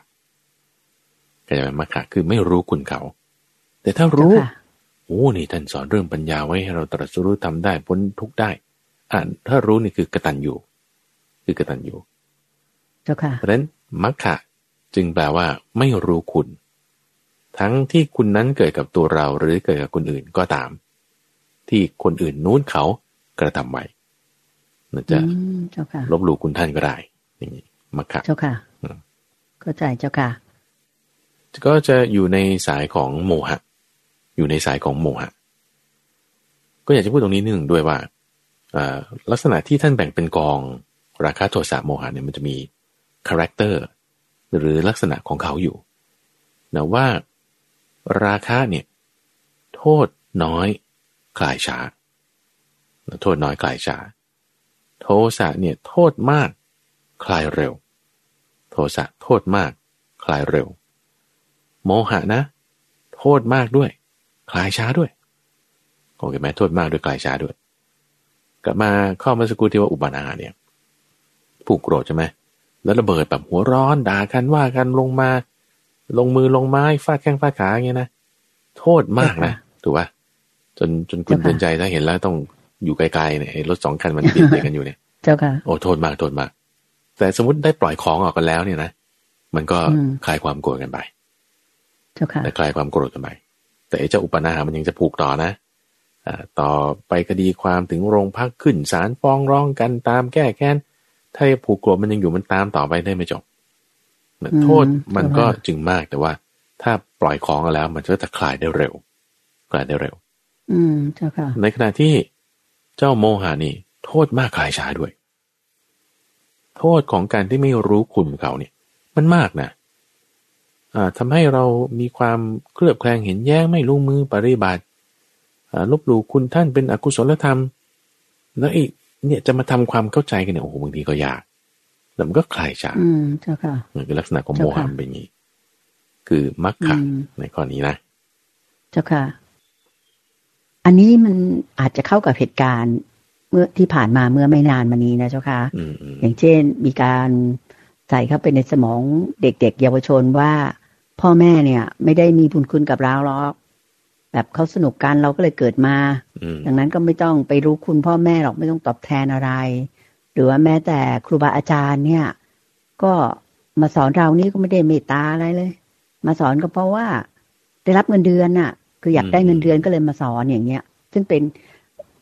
ก็จะเป็นมัคคะคือไม่รู้คุณเขา แต่ถ้าเจ้ารู้ค่ะโอ้นี่ท่านสอนเรื่องปัญญาไว้ให้เราตรัสรู้ทำได้พ้นทุกข์ได้ อ่าถ้ารู้นี่คือกตัญญูคือกตัญญูเจ้าค่ะเพราะฉะนั้นมัคคะจึงแปลว่า ไม่รู้คุณ ทั้งที่คุณนั้นเกิดกับตัวเราหรือเกิดกับคนอื่นก็ตาม ที่คนอื่นนู้นเขากระทำไว้น่าจะอืมเจ้าค่ะลบหลู่คุณท่านก็ได้อย่างนี้มัคคะเจ้าค่ะอืมเข้าใจเจ้าค่ะ ก็จะอยู่ในสายของโมหะ อยู่ในสายของโมหะ ก็อยากจะพูดตรงนี้นิดหนึ่งด้วยว่าอ่า ลักษณะที่ท่านแบ่งเป็นกอง ราคะโทสะโมหะเนี่ยมันจะมี character หรือลักษณะของเขาอยู่นะว่าราคะเนี่ยโทษน้อยคลายช้าโทษน้อยคลายช้าโทสะเนี่ยโทษมากคลายเร็ว โทสะโทษมาก คลายเร็ว โมหะนะ โทษมากด้วย คลายช้าด้วยโอเคไหมโทษมากด้วยคลายช้าด้วย กลับมาข้อเมื่อสักครู่ที่ว่าอุปาณาเนี่ย ผูกโกรธใช่ไหมแล้วระเบิดแบบหัวร้อนด่ากันว่ากันลงมา ลงมือลงไม้ฟาดแข้งฟาดขาอย่างเงี้ยนะโทษมากนะถูกป่ะจนจนคุณเจ้าค่ะเตือนใจถ้าเห็นแล้วต้องอยู่ไกลๆเนี่ยไอ้รถสองคันมันเบียดเบียดกันอยู่เนี่ย เจ้าค่ะโอ้โทษมากโทษมาก แต่สมมติได้ปล่อยของออกกันแล้วเนี่ยนะมันก็อืมคลายความโกรธกันไปเจ้าค่ะแต่คลายความโกรธกันไปแต่ไอ้เจ้าอุปนาหามันยังจะผูกต่อนะอ่า ต่อไปคดีความถึงโรงพักขึ้นศาลฟ้องร้องกันตามแก้แค้น ถ้าผูกโกรธมันยังอยู่มันตามต่อไปได้ไม่จบนะอืมโทษมันก็เข้าใจจึงมากแต่ว่า ถ้าปล่อยของกันแล้ว มันก็จะคลายได้เร็ว คลายได้เร็ว อืมเจ้าค่ะ ในขณะที่เจ้าโมหานี่ โทษมากคลายช้าด้วย โทษของการที่ไม่รู้คุณเขาเนี่ย มันมากนะอ่าทำให้เรามีความเคลือบแคลงเห็นแย้งไม่ลงมือปฏิบัติอ่า ลบหลู่คุณท่านเป็นอกุศลธรรม แล้วอีกเนี่ยจะมาทำความเข้าใจกันเนี่ยโอ้โหบางทีก็ยากแล้วมันก็คลายช้าอืมเจ้าค่ะมันคือลักษณะของโมเจ้าหะค่ะมันเป็นอย่างนี้ คือมัคคะอืมในข้อนี้นะ เจ้าค่ะ อันนี้มันอาจจะเข้ากับเหตุการณ์ เมื่อที่ผ่านมาเมื่อไม่นานมานี้นะเจ้าค่ะอืมอืมอย่างเช่น มีการใส่เข้าไปในสมองเด็กๆเยาวชนว่า พ่อแม่เนี่ย ไม่ได้มีบุญคุณกับเราหรอก แบบเขาสนุกกันเราก็เลยเกิดมาอืมดังนั้นก็ไม่ต้องไปรู้คุณพ่อแม่หรอกไม่ต้องตอบแทนอะไร หรือว่าแม้แต่ครูบาอาจารย์เนี่ย ก็มาสอนเรานี่ก็ไม่ได้เมตตาอะไรเลย มาสอนก็เพราะว่า ได้รับเงินเดือนน่ะ คืออยากได้เงินเดือนก็เลยมาสอนอย่างเงี้ย ซึ่งเป็น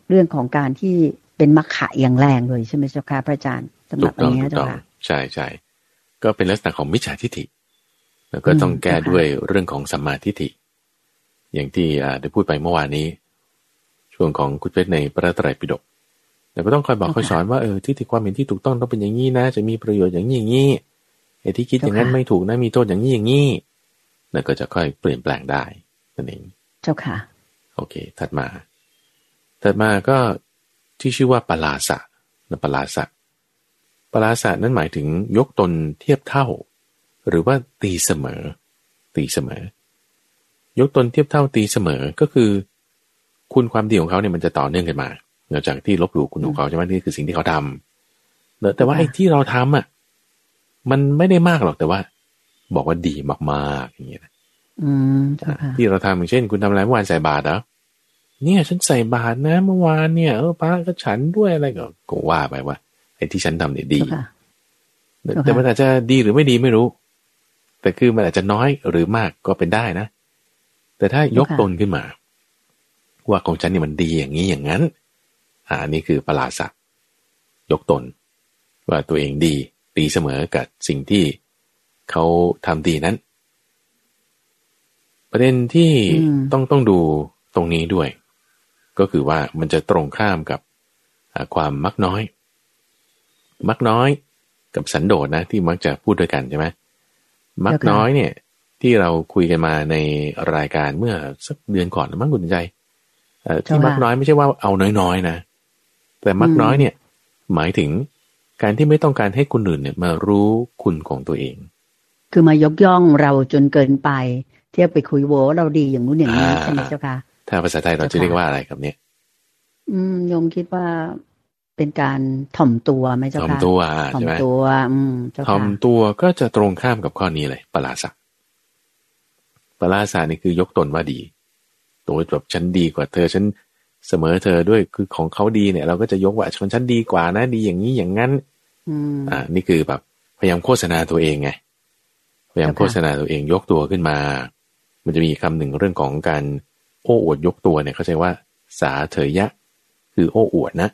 เรื่องของการที่เป็นมักขะอย่างแรงเลยใช่ไหมเจ้าค่ะพระอาจารย์สำหถูรับกอัต้นองเนี้ยถูกเจ้าต้องค่ะใช่ใช่ก็เป็นลักษณะของมิจฉาทิฏฐิแล้วก็ต้องอืมแก้ค่ะด้วยเรื่องของสัมมาทิฏฐิ อย่างที่อ่าได้พูดไปเมื่อวานนี้ ช่วงของคุณเพชรในพระไตรปิฎกแต่ก็ต้องคอยบอกคอยสอนว่าเออทิฏฐิความเห็นที่ถูกต้องต้องเป็นอย่างนี้นะ จะมีประโยชน์อย่างนี้อย่างนี้ไอ้ที่คิดอย่างนั้นไม่ถูกนะมีโทษอย่างนี้อย่างนี้แล้วก็จะค่อยเปลี่ยนแปลงได้นั่นเองเจ้าค่ะ โอเค ถัดมา ถัดมาก็ที่ชื่อว่าปลาสะนะปลาสะปลาสะนั้นหมายถึงยกตนเทียบเท่า หรือว่าตีเสมอ ตีเสมอ ยกตนเทียบเท่าตีเสมอก็คือ คุณความดีของเขาเนี่ยมันจะต่อเนื่องกันมาเนื่องจากที่ลบหลู่คุณของเขาใช่ไหมนี่คือสิ่งที่เขาทำแต่แต่ว่าค่ะไอ้ที่เราทำอะมันไม่ได้มากหรอกแต่ว่า บอกว่าดีมากๆอย่างเงี้ยนะอืมเจ้าค่ะที่เราทำอย่างเช่น คุณทำอะไรเมื่อวานใส่บาตรเหรอเนี่ยฉันใส่บาตรนะเมื่อวานเนี่ยเออป้าก็ฉันด้วยอะไรก็ก็ว่าไปว่าไอ้ที่ฉันทำเนี่ยดีเจ้าค่ะแต่เจ้าค่ะแต่มันอาจจะดีหรือไม่ดีไม่รู้แต่แต่คือมันอาจจะน้อยหรือมากก็เป็นได้นะ แต่ถ้ายกตนขึ้นมา ว่าของฉันนี่มันดีอย่างนี้อย่างนั้นอ่านี่คือประหลาดสักยกตน ว่าตัวเองดีตีเสมอกับสิ่งที่เขาทำดีนั้น ประเด็นที่ต้องต้องดูตรงนี้ด้วย ก็คือว่ามันจะตรงข้ามกับความมักน้อย มักน้อยกับสันโดษนะที่มักจะพูดด้วยกันใช่ไหมมักน้อยเนี่ย ที่เราคุยกันมาในรายการเมื่อสักเดือนก่อนมั้งคุณใจที่มักน้อยไม่ใช่ว่าเอาน้อยๆนะแต่มักน้อยเนี่ย หมายถึงการที่ไม่ต้องการให้คนอื่นเนี่ยมารู้คุณของตัวเอง คือมายกย่องเราจนเกินไป เทียบไปคุยโวเราดีอย่างนู้นอย่างนี้ใช่ไหมเจ้าค่ะถ้าภาษาไทยเราจะเรียกว่าอะไรครับเนี่ย อืมยมคิดว่าเป็นการถ่อมตัวไหมเจ้าค่ะถ่อมตัวใช่ไหมถ่อมตัว อืมถ่อมตัวก็จะตรงข้ามกับข้อนี้เลยปลาสัก ปลาสักนี่คือยกตนว่าดีตัวแบบฉันดีกว่าเธอฉันเสมอเธอด้วยคือของเขาดีเนี่ย เราก็จะยกว่าชนชั้นดีกว่านะดีอย่างนี้อย่างนั้นอ่า นี่คือแบบพยายามโฆษณาตัวเองไงพยายามโฆษณาตัวเองยกตัวขึ้นมา มันจะมีคำหนึ่งเรื่องของการโอ้อวดยกตัวเนี่ยเขาใช้ว่า สาเถยยะคือโอ้อวดนะ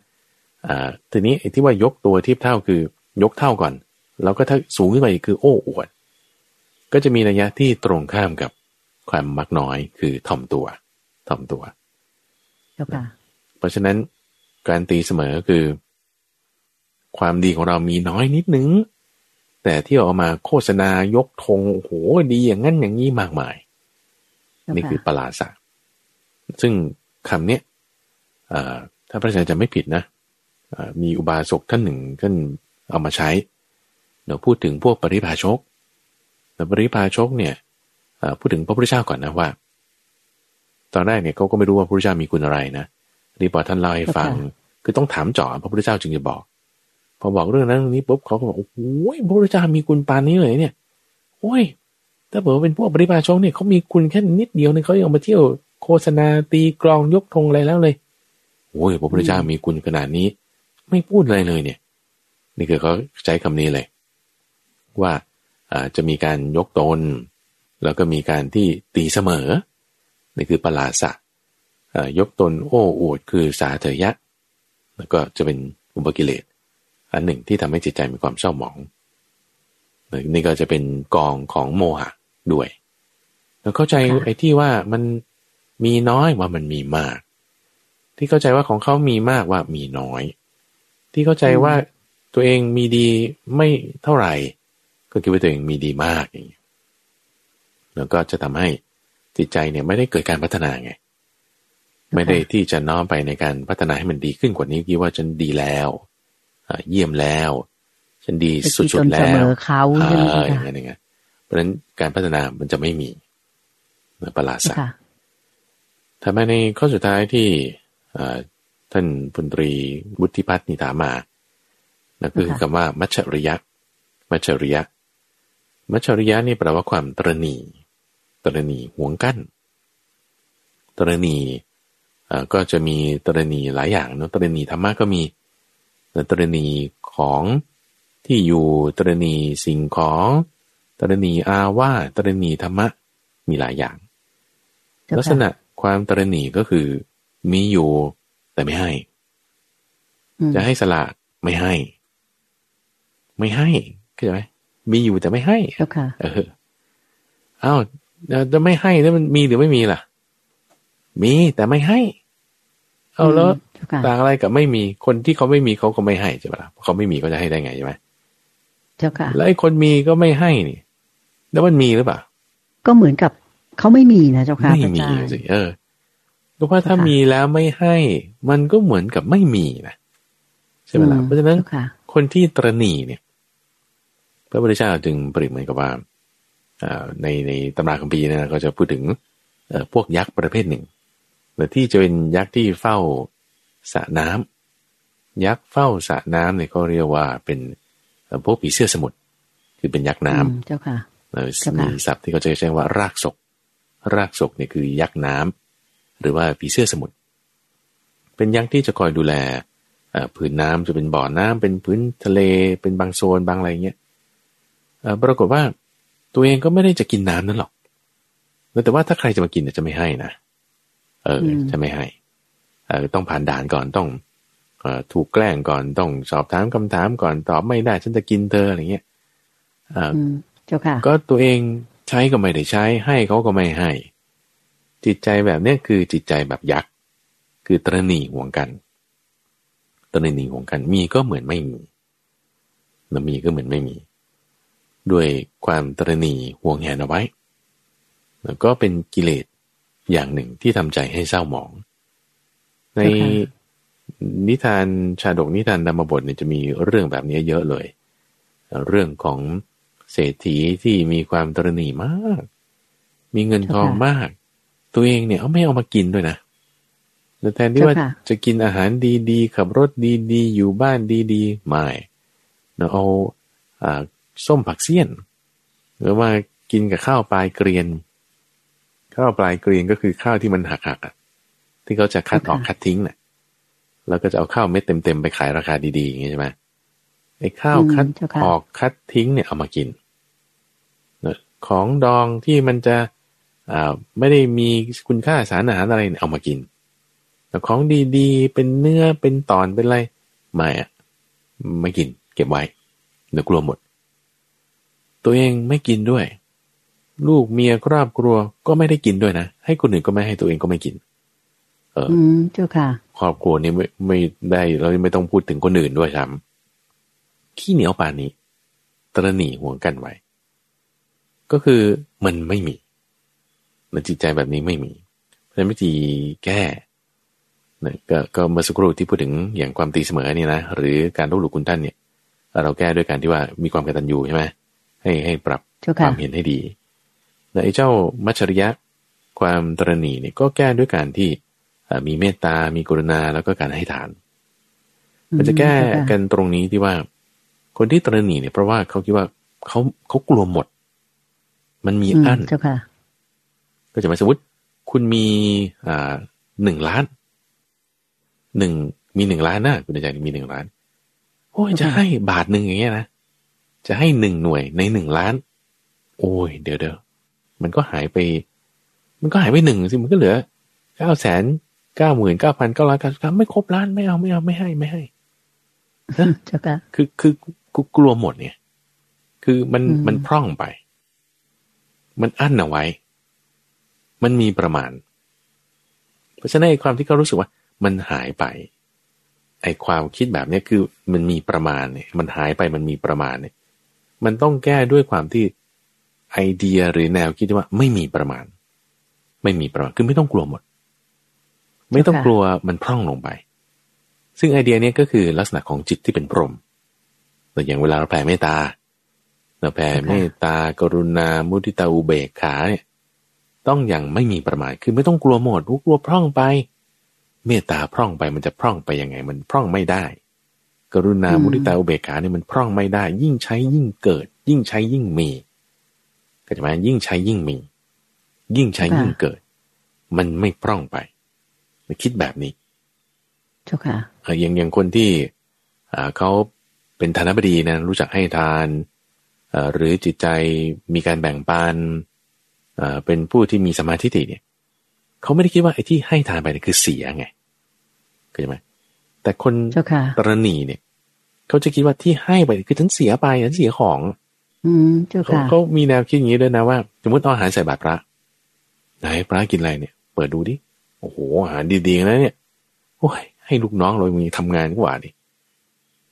อ่าทีนี้ไอ้ที่ว่ายกตัวเทียบเท่าคือยกเท่าก่อน แล้วก็ถ้าสูงขึ้นไปคือโอ้อวด ก็จะมีนัยยะที่ตรงข้ามกับ ความมักน้อยคือถ่อมตัวถ่อมตัวเพราะฉะนั้นการตีเสมอคือ ความดีของเรามีน้อยนิดนึง แต่ที่ออกมาโฆษณายกธงโอ้โหดีอย่างนั้นอย่างนี้มากมาย นี่คือประหลาดสักซึ่งคำนี้ถ้าพระอาจารย์จะไม่ผิดนะมีอุบาสกท่านหนึ่งท่านเอามาใช้เราพูดถึงพวกปริพาชกแต่ปริพาชกเนี่ย พูดถึงพระพุทธเจ้าก่อนนะว่า ตอนแรกเนี่ยเขาก็ไม่รู้ว่าพระพุทธเจ้ามีคุณอะไรนะนี่พอท่านเล่าให้ฟัง คือต้องถามจ่อพระพุทธเจ้าจึงจะบอก พอบอกเรื่องนั้นเรื่องนี้ปุ๊บเขาก็บอกโอ้โหพระพุทธเจ้ามีคุณปานนี้เลยเนี่ย โอ้ยถ้าเผื่อเป็นพวกปริพาชกเนี่ยเขามีคุณแค่นิดเดียวเนี่ยเขายังมาเที่ยวโฆษณาตีกลองยกธงอะไรแล้วเลยโอ้ยพระพุทธเจ้ามีคุณขนาดนี้ ไม่พูดอะไรเลยเนี่ย นี่คือเขาใช้คำนี้เลย ว่าจะมีการยกตน แล้วก็มีการที่ตีเสมอ นี่คือปลาสะยกตนโอ้อวดคือสาเถยะ แล้วก็จะเป็นอุปกิเลส อันหนึ่งที่ทำให้จิตใจมีความเศร้าหมอง นี่ก็จะเป็นกองของโมหะด้วย แล้วเข้าใจไอ้ที่ว่ามันมีน้อยว่ามันมีมาก ที่เข้าใจว่าของเขามีมากว่ามีน้อย ที่เข้าใจว่าตัวเองมีดีไม่เท่าไหร่ ก็คิดว่าตัวเองมีดีมากอย่างนี้ แล้วก็จะทำให้จิตใจเนี่ยไม่ได้เกิดการพัฒนาไง ไม่ได้ที่จะน้อมไปในการพัฒนาให้มันดีขึ้นกว่านี้คิดว่าฉันดีแล้วเยี่ยมแล้ว ฉันดีสุดๆแล้วเขาอย่างเงี้ยเพราะฉะนั้นการพัฒนามันจะไม่มีประหลาดสักทำไมในข้อสุดท้ายที่ท่านพลตรีบุติพัฒนิถามานั่นคือคำว่า มัชชริยะ มัชชริยะมัชชริยะนี่แปลว่าความตรณี ตรณีห่วงกั้น ตรณีก็จะมีตรณีหลายอย่างเนาะตรณีธรรมะก็มีตรณีของที่อยู่ตรณีสิ่งของ ตรณีอาว่าตรณีธรรมะมีหลายอย่าง ลักษณะความตรณีก็คือ มีอยู่แต่ไม่ให้ จะให้สละไม่ให้ ไม่ให้เข้าใจไหมมีอยู่แต่ไม่ให้เอออ้าว จะไม่ให้แล้วมันมีหรือไม่มีล่ะ มีแต่ไม่ให้ เอาแล้วต่างอะไรกับไม่มีคนที่เขาไม่มีเขาก็ไม่ให้ใช่ไหมล่ะเขาไม่มีเขาจะให้ได้ไงใช่ไหมเจ้าค่ะ แล้วไอ้คนมีก็ไม่ให้นี่ แล้วมันมีหรือเปล่า ก็เหมือนกับเขาไม่มีนะเจ้าค่ะไม่มีสิเออเพราะว่าถ้ามีแล้วไม่ให้ มันก็เหมือนกับไม่มีนะใช่ไหมล่ะเพราะฉะนั้นคนที่ตรณีเนี่ย พระพุทธเจ้าจึงเปรียบเหมือนกับว่า ในในตำราคัมภีร์นะก็จะพูดถึงพวกยักษ์ประเภทหนึ่งแต่ที่จะเป็นยักษ์ที่เฝ้าสระน้ำยักษ์เฝ้าสระน้ำเนี่ยเขาเรียกว่าเป็นพวกผีเสื้อสมุทรคือเป็นยักษ์น้ำเจ้าค่ะมีศัพท์ที่เขาจะใช้ว่ารากศก รากศกเนี่ยคือยักษ์น้ำหรือว่าผีเสื้อสมุทรเป็นยักษ์ที่จะคอยดูแลผืนน้ำจะเป็นบ่อน้ำเป็นพื้นทะเลเป็นบางโซนบางอะไรเงี้ยปรากฏว่า ตัวเองก็ไม่ได้จะกินน้ำนั้นหรอกแต่ว่าถ้าใครจะมากินจะไม่ให้นะเออจะไม่ให้เออต้องผ่านด่านก่อนต้องเออถูกแกล้งก่อนต้องสอบถามคำถามก่อนตอบไม่ได้ฉันจะกินเธออะไรเงี้ยเออเจ้าค่ะ ก็ตัวเองใช้ก็ไม่ได้ใช้ ให้เขาก็ไม่ให้ จิตใจแบบเนี้ยคือจิตใจแบบยักษ์คือตรณีห่วงกันตรณีห่วงกัน มีก็เหมือนไม่มีแล้วมีก็เหมือนไม่มี ด้วยความตรณีห่วงแหนเอาไว้ แล้วก็เป็นกิเลสอย่างหนึ่งที่ทำใจให้เศร้าหมอง ในนิทานชาดกนิทานธรรมบทเนี่ยจะมีเรื่องแบบนี้เยอะเลย เรื่องของเศรษฐีที่มีความตรณีมาก มีเงินทองมาก ตัวเองเนี่ยเอาไม่เอามากินด้วยนะแต่แทนที่ว่าจะกินอาหารดีๆขับรถดีๆ อยู่บ้านดีๆ ไม่เราเอา ส้มผักเสี้ยน หรือว่ากินกับข้าวปลายเกรียน ข้าวปลายเกรียนก็คือข้าวที่มันหักๆอะที่เขาจะคัดออกคัดทิ้งน่ะแล้วก็จะเอาข้าวเม็ดเต็มๆไปขายราคาดีๆอย่างนี้ใช่ไหมไอ้ข้าวคัดออกคัดทิ้งเนี่ยเอามากินของดองที่มันจะอ่าไม่ได้มีคุณค่าสารอาหารอะไรเนี่ยเอามากิน แต่ของดีๆ เป็นเนื้อเป็นตอนเป็นอะไรไม่อะไม่กิน เก็บไว้เดี๋ยวกลัวหมด ตัวเองไม่กินด้วย ลูกเมียครอบครัวก็ไม่ได้กินด้วยนะ ให้คนอื่นก็ไม่ให้ตัวเองก็ไม่กิน เออเจ้าค่ะ ครอบครัวนี้ไม่ไม่ได้เราไม่ต้องพูดถึงคนอื่นด้วยซ้ำขี้เหนียวป่านนี้ ตระหนี่ห่วงกันไว้ ก็คือมันไม่มีในจิตใจแบบนี้ไม่มี เพราะวิธีแก้นะก็ก็เมื่อสักครู่ที่พูดถึงอย่างความตีเสมอเนี่ยนะหรือการรู้หลุคุณท่านเนี่ย เราแก้ด้วยการที่ว่ามีความกตัญญูใช่ไหม ให้ให้ปรับความเห็นให้ดีแไอ้เจ้ามัชริยะความตรณีเนี่ยก็แก้ด้วยการที่มีเมตตา มีกรุณาแล้วก็การให้ทาน มันจะแก้กันตรงนี้ที่ว่า คนที่ตรณีเนี่ยเพราะว่าเขาคิดว่าเขาเขากลัวหมด มันมีอั้นก็จะหมายสมมติคุณมีอ่าหนึ่งล้านหนึ่งมีหนึ่งล้านนะคุณอาจารย์มีหนึ่งล้านโอ้ยจะให้บาทหนึ่งอย่างเงี้ยนะ จะให้หนึ่งหน่วยในหนึ่งล้าน โอ้ย เดี๋ยวเดี๋ยวมันก็หายไป มันก็หายไปหนึ่งสิมันก็เหลือเก้าแสนเก้าหมื่นเก้าพันเก้าร้อยเก้าสิบไม่ครบล้านไม่เอาไม่เอาไม่ให้ไม่ให้จ้าค่ะคือคือกูกลัวหมดเนี่ย คือมันมันพร่องไป มันอั้นเอาไว้ มันมีประมาณ เพราะฉะนั้นความที่เขารู้สึกว่า มันหายไปไอความคิดแบบนี้คือมันมีประมาณเนี่ย มันหายไปมันมีประมาณเนี่ย มันต้องแก้ด้วยความที่ไอเดียหรือแนวคิดว่าไม่มีประมาณ ไม่มีประมาณคือไม่ต้องกลัวหมด ไม่ต้องกลัวมันพร่องลงไป ซึ่งไอเดียนี้ก็คือลักษณะของจิตที่เป็นพรหมแต่อย่างเวลาเราแผ่เมตตาเราแผ่เมตตากรุณา มุทิตาอุเบกขาเนี่ยต้องอย่างไม่มีประมาณ คือไม่ต้องกลัวหมดกลัวพร่องไป เมตตาพร่องไปมันจะพร่องไปยังไง มันพร่องไม่ได้ กรุณามุทิตาอุเบกขาเนี่ยมันพร่องไม่ได้ ยิ่งใช้ยิ่งเกิด ยิ่งใช้ยิ่งมีก็จะมายิ่งใช้ยิ่งมี ยิ่งใช้ยิ่งเกิด มันไม่พร่องไปคิดแบบนี้เจ้าค่ะอย่างอย่างคนที่เขาเป็นธนบดีนะรู้จักให้ทาน หรือจิตใจมีการแบ่งปันเป็นผู้ที่มีสมาธิเนี่ยเขาไม่ได้คิดว่าไอ้ที่ให้ทานไปนี่คือเสียไงเข้าใจไหมแต่คนตรณีเนี่ย เขาจะคิดว่าที่ให้ไปคือฉันเสียไปฉันเสียของ อืมเจ้าค่ะเขามีแนวคิดอย่างนี้ด้วยนะว่า สมมติเอาอาหารใส่บาตรพระไหนพระกินอะไรเนี่ย เปิดดูดิโอ้โหอาหารดีๆนะเนี่ยโอ้ยให้ลูกน้องเรามีทำงานกว่าดิ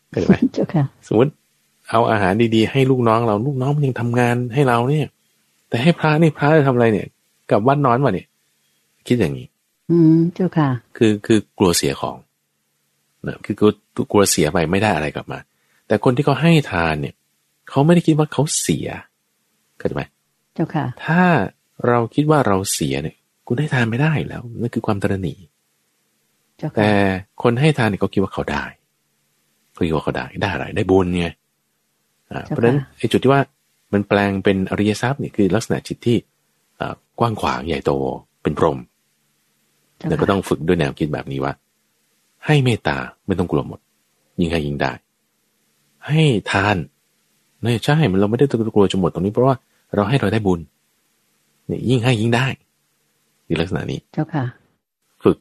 เข้าใจไหมเจ้าค่ะ สมมติเอาอาหารดีๆ ให้ลูกน้องเราลูกน้องมันยังทำงานให้เราเนี่ย แต่ให้พระนี่พระจะทำอะไรเนี่ย กับวัดนอนวะเนี่ย คิดอย่างนี้ อืมเจ้าค่ะ คือคือกลัวเสียของ นะคือกลัวกลัวเสียไปไม่ได้อะไรกลับมา แต่คนที่เขาให้ทานเนี่ยเขาไม่ได้คิดว่าเขาเสียเข้าใจไหมเจ้าค่ะ ถ้าเราคิดว่าเราเสียเนี่ยคุณให้ทานไม่ได้แล้วนั่นคือความตระหนี่แต่คนให้ทานเนี่ยเขาคิดว่าเขาได้เขาคิดว่าเขาได้ได้อะไรได้บุญไงเพราะฉะนั้นไอ้จุดที่ว่ามันแปลงเป็นอริยทรัพย์เนี่ยคือลักษณะจิตที่กว้างขวางใหญ่โตเป็นพรหมแล้วก็ต้องฝึกด้วยแนวคิดแบบนี้ว่า ให้เมตตาไม่ต้องกลัวหมด ยิ่งให้ยิ่งได้ ให้ทานเนี่ยใช่มันเราไม่ได้ต้องกลัวจะหมดตรงนี้เพราะว่าเราให้เราได้บุญเนี่ยยิ่งให้ยิ่งได้ในลักษณะนี้ เจ้าค่ะ ฝึก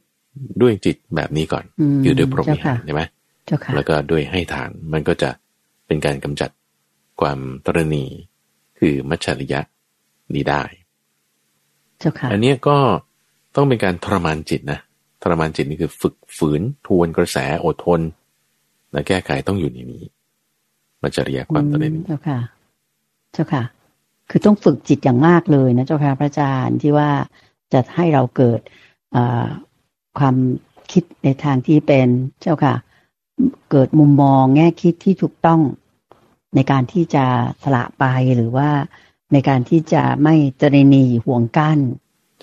ด้วยจิตแบบนี้ก่อนมคือด้วยพรหมิเจ้าหาค่ะรใช่ไหมเจ้าค่ะแล้วก็ด้วยให้ทานมันก็จะเป็นการกำจัดความตรณีคือมัจฉริยะนี้ได้ เจ้าค่ะ อันเนี้ยก็ต้องเป็นการทรมานจิตนะ ทรมานจิตนี่คือฝึกฝืนทวนกระแสอดทนและแก้ไขต้องอยู่ในนี้ มันจฉริยะความตรอืณีมเจ้าค่ะ เจ้าค่ะ คือต้องฝึกจิตอย่างมากเลยนะเจ้าค่ะพระอาจารย์ที่ว่าจะให้เราเกิดความคิดในทางที่เป็นเจ้าค่ะ เกิดมุมมองแง่คิดที่ถูกต้องในการที่จะสละไปหรือว่าในการที่จะไม่ตรณีห่วงกั้น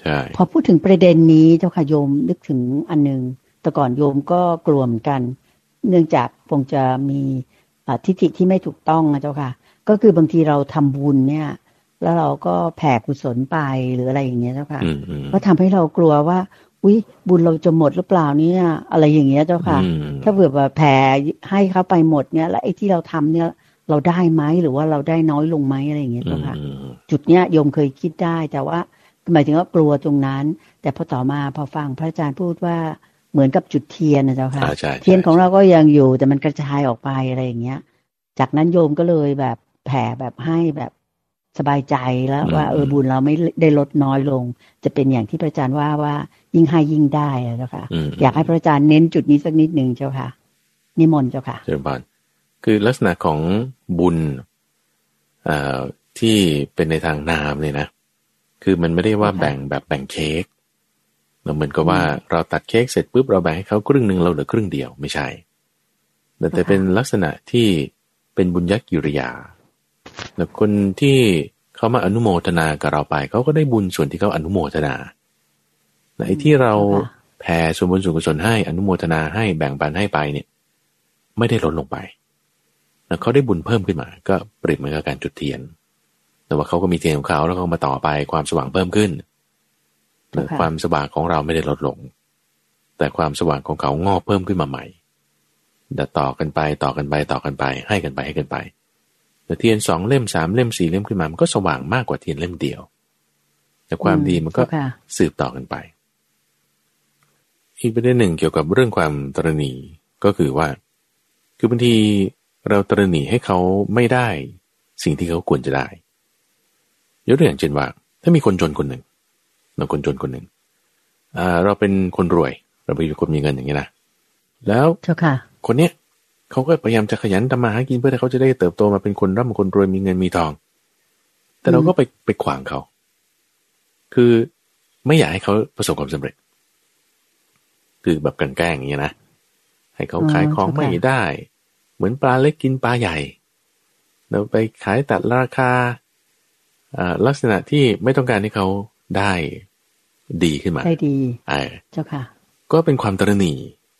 ใช่พอพูดถึงประเด็นนี้เจ้าค่ะโยมนึกถึงอันหนึงแต่ก่อนโยมก็กลัวเหมือนกัน เนื่องจากคงจะมีอ่าทิฏฐิที่ไม่ถูกต้องนะเจ้าค่ะ ก็คือบางทีเราทำบุญเนี่ย แล้วเราก็แผ่กุศลไปหรืออะไรอย่างเงี้ยเจ้าค่ะอืมอืมก็ทำให้เรากลัวว่าอุ้ยบุญเราจะหมดหรือเปล่าเนี่ยอะไรอย่างเงี้ยเจ้าค่ะอืมถ้าเผื่อว่าแผ่ให้เขาไปหมดเนี่ยแล้วไอ้ที่เราทำเนี่ยเราได้ไหมหรือว่าเราได้น้อยลงไหมอะไรอย่างเงี้ยอืเจ้ามค่ะอืมจุดเนี้ยโยมเคยคิดได้แต่ว่า หมายถึงว่ากลัวตรงนั้น แต่พอต่อมาพอฟังพระอาจารย์พูดว่าเหมือนกับจุดเทียนนะเจ้าค่ะอ่าใช่ใช่เทียนของเราก็ยังอยู่แต่มันกระจายออกไปอะไรอย่างเงี้ย จากนั้นโยมก็เลยแบบแผ่แบบให้แบบสบายใจแล้วว่าเออบุญเราไม่ได้ลดน้อยลง จะเป็นอย่างที่พระอาจารย์ว่าว่ายิ่งให้ยิ่งได้อะเจ้าค่ะอืมอยากให้พระอาจารย์เน้นจุดนี้สักนิดหนึ่งเจ้าค่ะนิมนต์เจ้าค่ะเจริญพรคือลักษณะของบุญเอ่อที่เป็นในทางนามเนี่ยนะ คือมันไม่ได้ว่าค่ะแบ่งแบบแบ่งเค้กเราเหมือนกับว่าเราตัดเค้กเสร็จปุ๊บเราแบ่งให้เขาครึ่งหนึ่งเราเหลือครึ่งเดียวไม่ใช่แต่แต่เป็นลักษณะที่เป็นบุญยักกิริยาแต่คนที่เขามาอนุโมทนากับเราไปเขาก็ได้บุญส่วนที่เขาอนุโมทนาแต่ไอ้ที่เราค่ะแผ่ส่วนบุญส่วนกุศลให้อนุโมทนาให้แบ่งปันให้ไปเนี่ย ไม่ได้ลดลงไป แล้วเขาได้บุญเพิ่มขึ้นมา ก็เปรียบเหมือนกับการจุดเทียน แต่ว่าเขาก็มีเทียนของเขาแล้วก็มาต่อไปความสว่างเพิ่มขึ้นค่ะความสว่างของเราไม่ได้ลดลง แต่ความสว่างของเขางอกเพิ่มขึ้นมาใหม่แต่ต่อกันไปต่อกันไปต่อกันไป ให้กันไปให้กันไปแต่เทียนสองเล่มสามเล่มสี่เล่มขึ้นมา มันก็สว่างมากกว่าเทียนเล่มเดียว แต่ความดีมันก็เจ้าค่ะสืบต่อกันไป อีกประเด็นหนึ่งเกี่ยวกับเรื่องความตรณีก็คือว่า คือบางทีเราตรณีให้เขาไม่ได้ สิ่งที่เขาควรจะได้ ยกตัวอย่างเช่นว่า ถ้ามีคนจนคนหนึ่งเราคนจนคนหนึ่งอ่า เราเป็นคนรวย เราเป็นคนมีเงินอย่างนี้นะแล้วเจ้าค่ะ คนเนี้ยเขาก็พยายามจะขยันทำมาหากินเพื่อที่เขาจะได้เติบโตมาเป็นคนร่ำคนรวยมีเงินมีทอง แต่เราก็ไปไปขวางเขา คือไม่อยากให้เขาประสบความสำเร็จ คือแบบกลันแกล้งอย่างเงี้ยนะให้เขาอ๋อขายของเข้าใจไม่ได้ เหมือนปลาเล็กกินปลาใหญ่ เราไปขายตัดราคาอ่า ลักษณะที่ไม่ต้องการให้เขาได้ดีขึ้นมา ได้ดีเออเจ้าค่ะ ก็เป็นความตระหนี่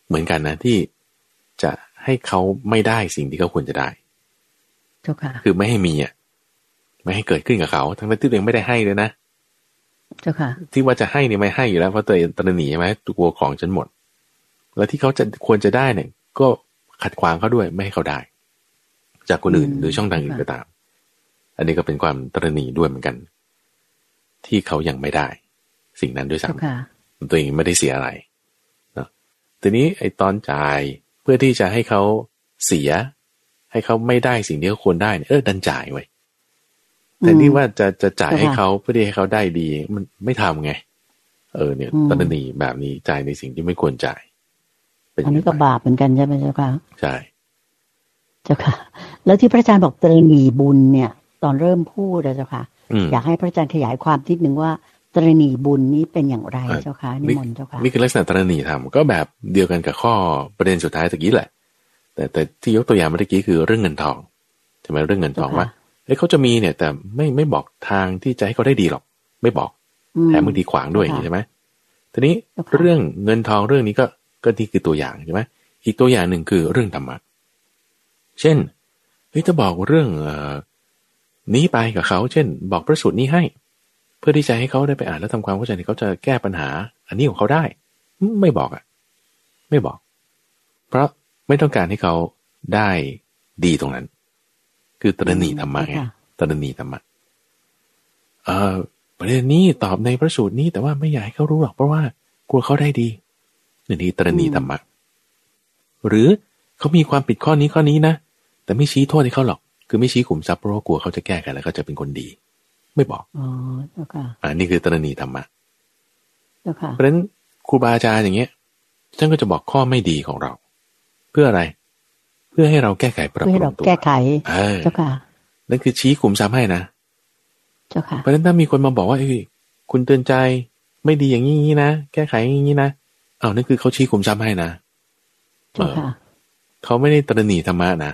เหมือนกันนะที่จะให้เขาไม่ได้สิ่งที่เขาควรจะได้ เจ้าค่ะ คือไม่ให้มีอะ ไม่ให้เกิดขึ้นกับเขา ทั้งที่ตัวเองไม่ได้ให้เลยนะ เจ้าค่ะ ที่ว่าจะให้เนี่ยไม่ให้อยู่แล้วเพราะตัวเองตระหนี่ใช่ไหมตัวของฉันหมด แล้วที่เขาจะควรจะได้เนี่ย ก็ขัดขวางเขาด้วยไม่ให้เขาได้ จากคนอื่นอืมหรือช่องทางอื่นค่ะก็ตาม อันนี้ก็เป็นความตระหนี่ด้วยเหมือนกัน ที่เขายังไม่ได้ สิ่งนั้นด้วยเจ้าซ้ำค่ะตัวเองไม่ได้เสียอะไรเนาะทีนี้ไอ้ตอนจ่ายเพื่อที่จะให้เขาเสีย ให้เขาไม่ได้สิ่งที่เขาควรได้เนี่ยเออดันจ่ายไว้แต่นี่ว่าจะจะจ่ายให้ค่ะเขาเพื่อที่ให้เขาได้ดี มันไม่ทำไง เออเนี่ยอืมตอนนีแบบนี้จ่ายในสิ่งที่ไม่ควรจ่ายเป็นอันนี้ก็ย่างไปบาปเหมือนกันใช่ไหมเจ้าค่ะใช่ เจ้าค่ะ แล้วที่พระอาจารย์บอกตรณีบุญเนี่ย ตอนเริ่มพูดอะเจ้าค่ะอืมอยากให้พระอาจารย์ขยายความนิดนึงว่าตรณีบุญนี้เป็นอย่างไรอะเจ้าค่ะนิมนต์เจ้าค่ะนี่คือลักษณะตระหนี่ทำก็แบบเดียวกันกับข้อประเด็นสุดท้ายตะกี้แหละ แต่แต่ที่ยกตัวอย่างเมื่อกี้คือเรื่องเงินทองใช่ไหมเรื่องเงินทองเจ้าค่ะว่าเอ้ยเขาจะมีเนี่ย แต่ไม่ไม่บอกทางที่จะให้เขาได้ดีหรอก ไม่บอกอืแถมบางทีขวางด้วยอย่างค่ะนี้ใช่ไหมทีนี้เจ้าค่ะเรื่องเงินทองเรื่องนี้ก็ก็นี่คือตัวอย่างใช่ไหมอีกตัวอย่างหนึ่งคือเรื่องธรรมะเช่นเฮ้ยถ้าบอกเรื่องเอ่อ นี้ไปกับเขา เช่น บอกพระสูตรนี้ให้ เพื่อที่จะให้เขาได้ไปอ่านแล้วทำความเข้าใจที่เขาจะแก้ปัญหา อันนี้ของเขาได้ ไม่บอกอะ ไม่บอก เพราะไม่ต้องการให้เขาได้ดีตรงนั้น คือตระหนีธรรมะไงค่ะตระหนีธรรมะเออประเด็นนี้ตอบในพระสูตรนี้ แต่ว่าไม่อยากให้เขารู้หรอกเพราะว่ากลัวเขาได้ดีนี่ตรณีธรรมะหรือเขามีความผิดข้อนี้ข้อนี้นะแต่ไม่ชี้โทษให้เขาหรอก คือไม่ชี้ขุมทรัพย์เพราะกลัวเขาจะแก้กันแล้วเขาจะเป็นคนดี ไม่บอกอ๋อเจ้าค่ะอ่านี่คือตรณีธรรมะเจ้าค่ะเพราะฉะนั้นครูบาอาจารย์อย่างเงี้ยท่านก็จะบอกข้อไม่ดีของเรา เพื่ออะไร เพื่อให้เราแก้ไขปรับปรุงตัวแก้ไขเจ้าค่ะนั่นคือชี้ขุมทรัพย์ให้นะเจ้าค่ะเพราะฉะนั้นถ้ามีคนมาบอกว่าเอ้ยคุณเตือนใจไม่ดีอย่างนี้นะแก้ไขอย่างนี้นะอ้าวนั่นคือเขาชี้ขุมทรัพย์ให้นะเจ้าค่ะเขาไม่ได้ตระหนี่ธรรมะนะ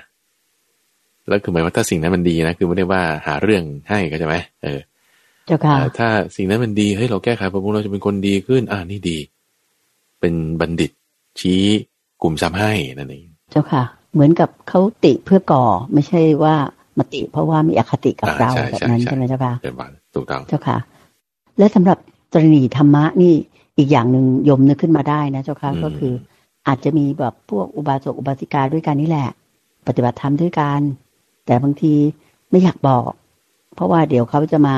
แล้วคือหมายว่าถ้าสิ่งนั้นมันดีนะคือไม่ได้ว่าหาเรื่องให้ก็ใช่ไหมเออเจ้าค่ะถ้าสิ่งนั้นมันดีเฮ้ยเราแก้ไขปรับปรุงเราจะเป็นคนดีขึ้น อ่านี่ดี เป็นบัณฑิต ชี้กลุ่มซ้ำให้นั่นเองเจ้าค่ะ เหมือนกับเขาติเพื่อก่อไม่ใช่ว่ามาติ เพราะว่ามีอคติกับเราแบบนั้นใช่ไหมเจ้าค่ะเป็นวันถูกต้องเจ้าค่ะ และสำหรับตรณีธรรมะนี่อีกอย่างหนึ่งยมนึกขึ้นมาได้นะเจ้าค่ะก็คืออาจจะมีแบบพวกอุบาสกอุบาสิกาด้วยกันนี่แหละ ปฏิบัติธรรมด้วยกัน แต่บางทีไม่อยากบอก เพราะว่าเดี๋ยวเขาจะมา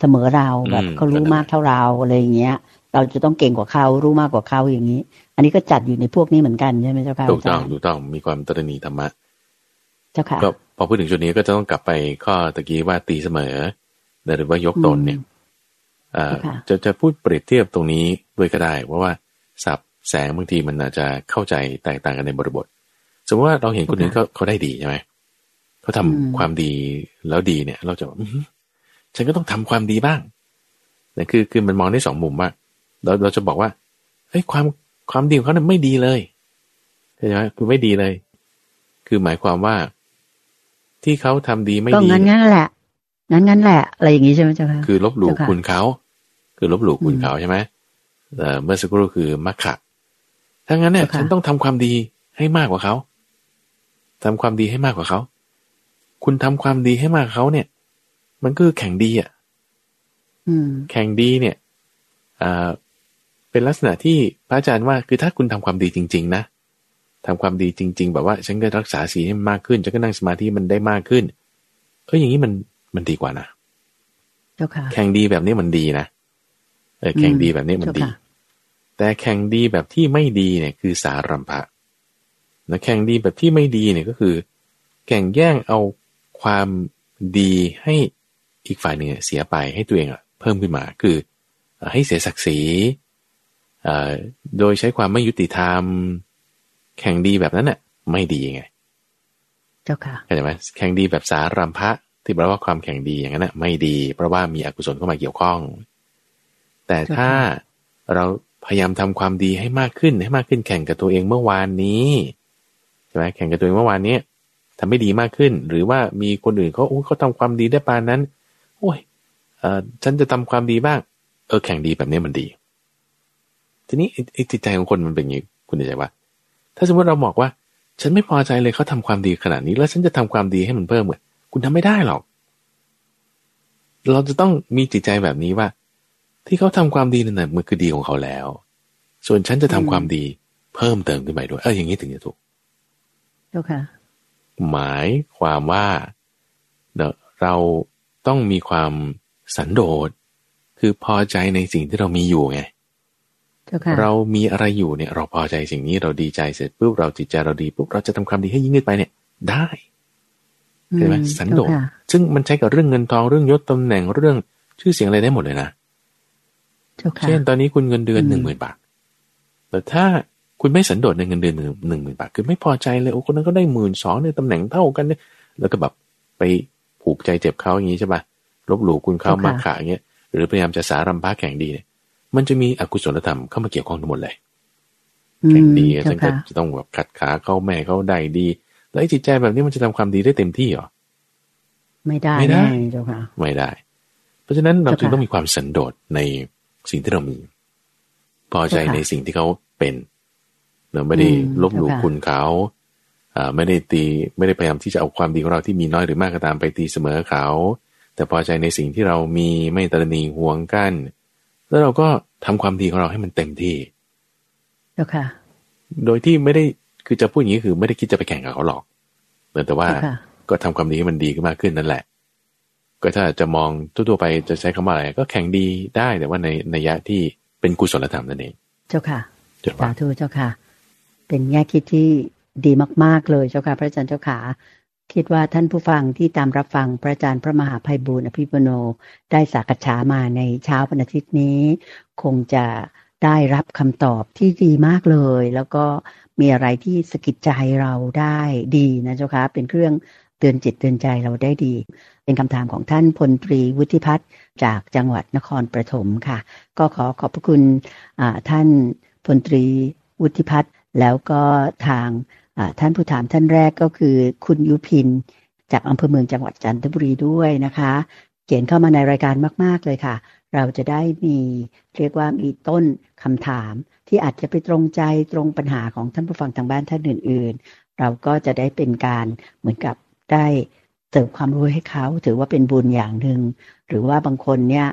เสมอเราแบบเขารู้มากเท่าเราอะไรอย่างเงี้ย เราจะต้องเก่งกว่าเขารู้มากกว่าเขาอย่างนี้ อันนี้ก็จัดอยู่ในพวกนี้เหมือนกันใช่ไหมเจ้าค่ะถูกต้องถูกต้องมีความตรณีธรรมะเจ้าค่ะก็พอพูดถึงจุดนี้ก็จะต้องกลับไปข้อตะกี้ว่าตีเสมอหรือว่ายกตนเนี่ยจะจะพูดเปรียบเทียบตรงนี้ด้วยก็ได้เพราะว่าสับแสงบางทีมันอาจจะเข้าใจแตกต่างกันในบริบท สมมติว่าเราเห็นคนอื่นเขาเขาได้ดีใช่ไหม เขาทาความดีแล้วดีเนี่ย เราจะฉันก็ต้องทำความดีบ้างนี่คือคือมันมองได้สองมุมว่าเราเราจะบอกว่าเฮ้ยความความดีของเขาเนี่ยไม่ดีเลยใช่ไหมคือไม่ดีเลย คือหมายความว่า ที่เขาทำดีไม่ดีก็งั้นงั้นแหละงั้นงั้นแหละอะไรอย่างนี้ใช่ไหมเจ้าค่ะคือลบหลู่คุณเขา คือลบหลู่คุณเขาใช่ไหมเมื่อสักครู่คือมักขะถ้างั้นเนี่ยฉันต้องทำความดีให้มากกว่าเขาทำความดีให้มากกว่าเขา คุณทำความดีให้มากเขาเนี่ย มันก็คือแข่งดีอะแข่งดีเนี่ยอ่าเป็นลักษณะที่พระอาจารย์ว่าคือถ้าคุณทำความดีจริง ๆ นะทำความดีจริง ๆ แบบว่า ฉันก็รักษาศีลให้มันมากขึ้นฉันก็นั่งสมาธิมันได้มากขึ้นเอออย่างนี้มันมันดีกว่านะแข่งดีแบบนี้มันดีนะเออแข่งดีแบบนี้มันดี แต่แข่งดีแบบที่ไม่ดีเนี่ย คือสารัมภะนะแข่งดีแบบที่ไม่ดีเนี่ยก็คือ แข่งแย่งเอา ความดีให้อีกฝ่ายหนึ่งเสียไปให้ตัวเองเพิ่มขึ้นมาคือให้เสียศักดิ์ศรีโดยใช้ความไม่ยุติธรรม แข่งดีแบบนั้นน่ะไม่ดีไง เจ้าค่ะเข้าใจไหมแข่งดีแบบสารัมภะที่แปลว่าความแข่งดีอย่างนั้นน่ะไม่ดี เพราะว่ามีอกุศลเข้ามาเกี่ยวข้อง แต่ถ้าเราพยายามทำความดีให้มากขึ้นให้มากขึ้นแข่งกับตัวเองเมื่อวานนี้ใช่ไหมแข่งกับตัวเองเมื่อวานนี้ ทำไม่ดีมากขึ้น หรือว่ามีคนอื่นเขาเขาทำความดีได้ปานนั้น โอ้ยเออฉันจะทำความดีบ้าง เออแข่งดีแบบนี้มันดี ทีนี้จิตใจของคนมันเป็นอย่างนี้คุณใจว่า ถ้าสมมติเราบอกว่า ฉันไม่พอใจเลยเขาทำความดีขนาดนี้ แล้วฉันจะทำความดีให้มันเพิ่มเหมือนคุณทำไม่ได้หรอก เราจะต้องมีจิตใจแบบนี้ว่า ที่เขาทำความดีนั่นแหละมันคือดีของเขาแล้ว ส่วนฉันจะทำความดีเพิ่มเติมขึ้นไปด้วย เอออย่างนี้ถึงจะถูกเจ้าค่ะ หมายความว่าเราต้องมีความสันโดษ คือพอใจในสิ่งที่เรามีอยู่ไงเรามีอะไรอยู่เนี่ย เราพอใจสิ่งนี้เราดีใจเสร็จปุ๊บเราจิตใจเราดีปุ๊บเราจะทำความดีให้ยิ่งขึ้นไปเนี่ย ได้ใช่ไหมสันโดษซึ่งมันใช้กับเรื่องเงินทองเรื่องยศตำแหน่งเรื่องชื่อเสียงอะไรได้หมดเลยนะเช่นตอนนี้คุณเงินเดือนหนึ่งหมื่นบาทแต่ถ้า คุณไม่สันโดษในเงินเดือนหนึ่งหนึ่งหมื่นบาท คือไม่พอใจเลย โอ้คนนั้นก็ได้หมื่นสองในตำแหน่งเท่ากันเนี่ยแล้วก็แบบไปผูกใจเจ็บเขาอย่างนี้ใช่ปะลบหลู่คุณเขามาขาอย่างเงี้ย หรือพยายามจะสารัมพ้าแข่งดีเนี่ย มันจะมีอกุศลธรรมเข้ามาเกี่ยวข้องทั้งหมดเลย แข่งดีฉันก็จะต้องแบบขัดขาเขาแม่เขาได้ดี แล้วจิตใจแบบนี้มันจะทำความดีได้เต็มที่หรอ ไม่ได้ ไม่ได้เจ้าค่ะ ไม่ได้ เพราะฉะนั้นเราจึงต้องมีความสันโดษในสิ่งที่เรามี พอใจในสิ่งที่เขาเป็น เราไม่ได้ลบหลู่คุณเขาอ่าไม่ได้ตีไม่ได้พยายามที่จะเอาความดีของเราที่มีน้อยหรือมากก็ตามไปตีเสมอเขา แต่พอใจในสิ่งที่เรามีไม่ตระหนี่ห่วงกัน แล้วเราก็ทำความดีของเราให้มันเต็มที่เจ้าค่ะ โดยที่ไม่ได้คือจะพูดอย่างนี้คือไม่ได้คิดจะไปแข่งกับเขาหรอกแต่ว่าก็ทำความดีให้มันดีขึ้นมากขึ้นนั่นแหละ ก็ถ้าจะมองทั่วๆไปจะใช้คำว่าอะไรก็แข่งดีได้แต่ว่าในในยะที่เป็นกุศลธรรมนั่นเอง เจ้าค่ะเจ้าสาธุเจ้าค่ะ เป็นแง่คิดที่ดีมาก ๆ เลยเจ้าค่ะ พระอาจารย์เจ้าขา คิดว่าท่านผู้ฟังที่ตามรับฟังพระอาจารย์พระมหาภัยบูร์อภิปุโน ได้สักษามาในเช้าวันอาทิตย์นี้ คงจะได้รับคำตอบที่ดีมากเลย แล้วก็มีอะไรที่สะกิดใจเราได้ดีนะเจ้าค่ะเป็นเครื่องเตือนจิตเตือนใจเราได้ดี เป็นคำถามของท่านพลตรีวุฒิพัฒน์จากจังหวัดนครปฐมค่ะ ก็ขอขอบพระคุณท่านพลตรีวุฒิพัฒน์ แล้วก็ทางท่านผู้ถามท่านแรกก็คือ คุณยุพิน จากอำเภอเมืองจังหวัดจันทบุรีด้วยนะคะ เขียนเข้ามาในรายการมาก ๆ เลยค่ะ เราจะได้มีเรียกว่ามีต้นคำถาม ที่อาจจะไปตรงใจตรงปัญหาของท่านผู้ฟังทางบ้านท่านอื่น ๆ เราก็จะได้เป็นการเหมือนกับได้เติมความรู้ให้เขาถือว่าเป็นบุญอย่างหนึ่งหรือว่าบางคนเนี่ย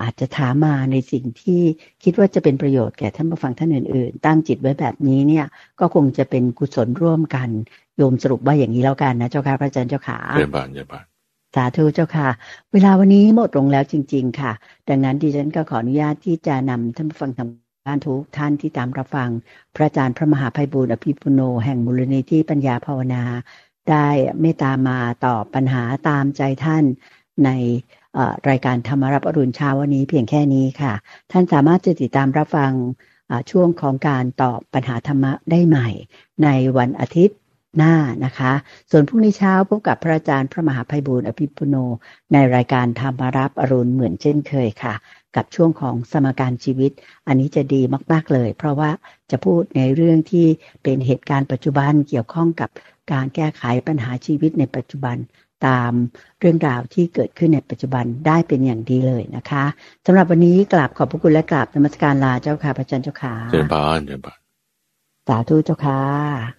อาจจะถามมาในสิ่งที่คิดว่าจะเป็นประโยชน์แก่ท่านผู้ฟังท่านอื่น ๆ ตั้งจิตไว้แบบนี้เนี่ยก็คงจะเป็นกุศลร่วมกันโยมสรุปว่าอย่างนี้แล้วกันนะเจ้าค่ะพระอาจารย์เจ้าขาเยบานเยบานสาธุเจ้าค่ะ เวลาวันนี้หมดลงแล้วจริง ๆ ค่ะ ดังนั้นดิฉันก็ขออนุญาตที่จะนำท่านผู้ฟังทางบ้านทุกท่านที่ตามรับฟัง พระอาจารย์พระมหาภัยบูร์อภิปุโน แห่งมูลนิธิปัญญาภาวนา ได้เมตตามาตอบปัญหาตามใจท่านใน รายการธรรมรับอรุณเช้าวันนี้เพียงแค่นี้ค่ะ ท่านสามารถจะติดตามรับฟังช่วงของการตอบปัญหาธรรมะได้ใหม่ ในวันอาทิตย์หน้านะคะ ส่วนพรุ่งนี้เช้าพบกับพระอาจารย์พระมหาภัยบูร์อภิปุโน ในรายการธรรมรับอรุณเหมือนเช่นเคยค่ะ กับช่วงของสมการชีวิต อันนี้จะดีมาก ๆเลย เพราะว่าจะพูดในเรื่องที่เป็นเหตุการณ์ปัจจุบันเกี่ยวข้องกับการแก้ไขปัญหาชีวิตในปัจจุบัน ตามเรื่องราวที่เกิดขึ้นในปัจจุบันได้เป็นอย่างดีเลยนะคะสำหรับวันนี้กราบขอบพระคุณและกราบนมัสการลาเจ้าค่ะพระอาจารย์เจ้าค่ะเจริญพรเจริญพรสาธุเจ้าค่ะ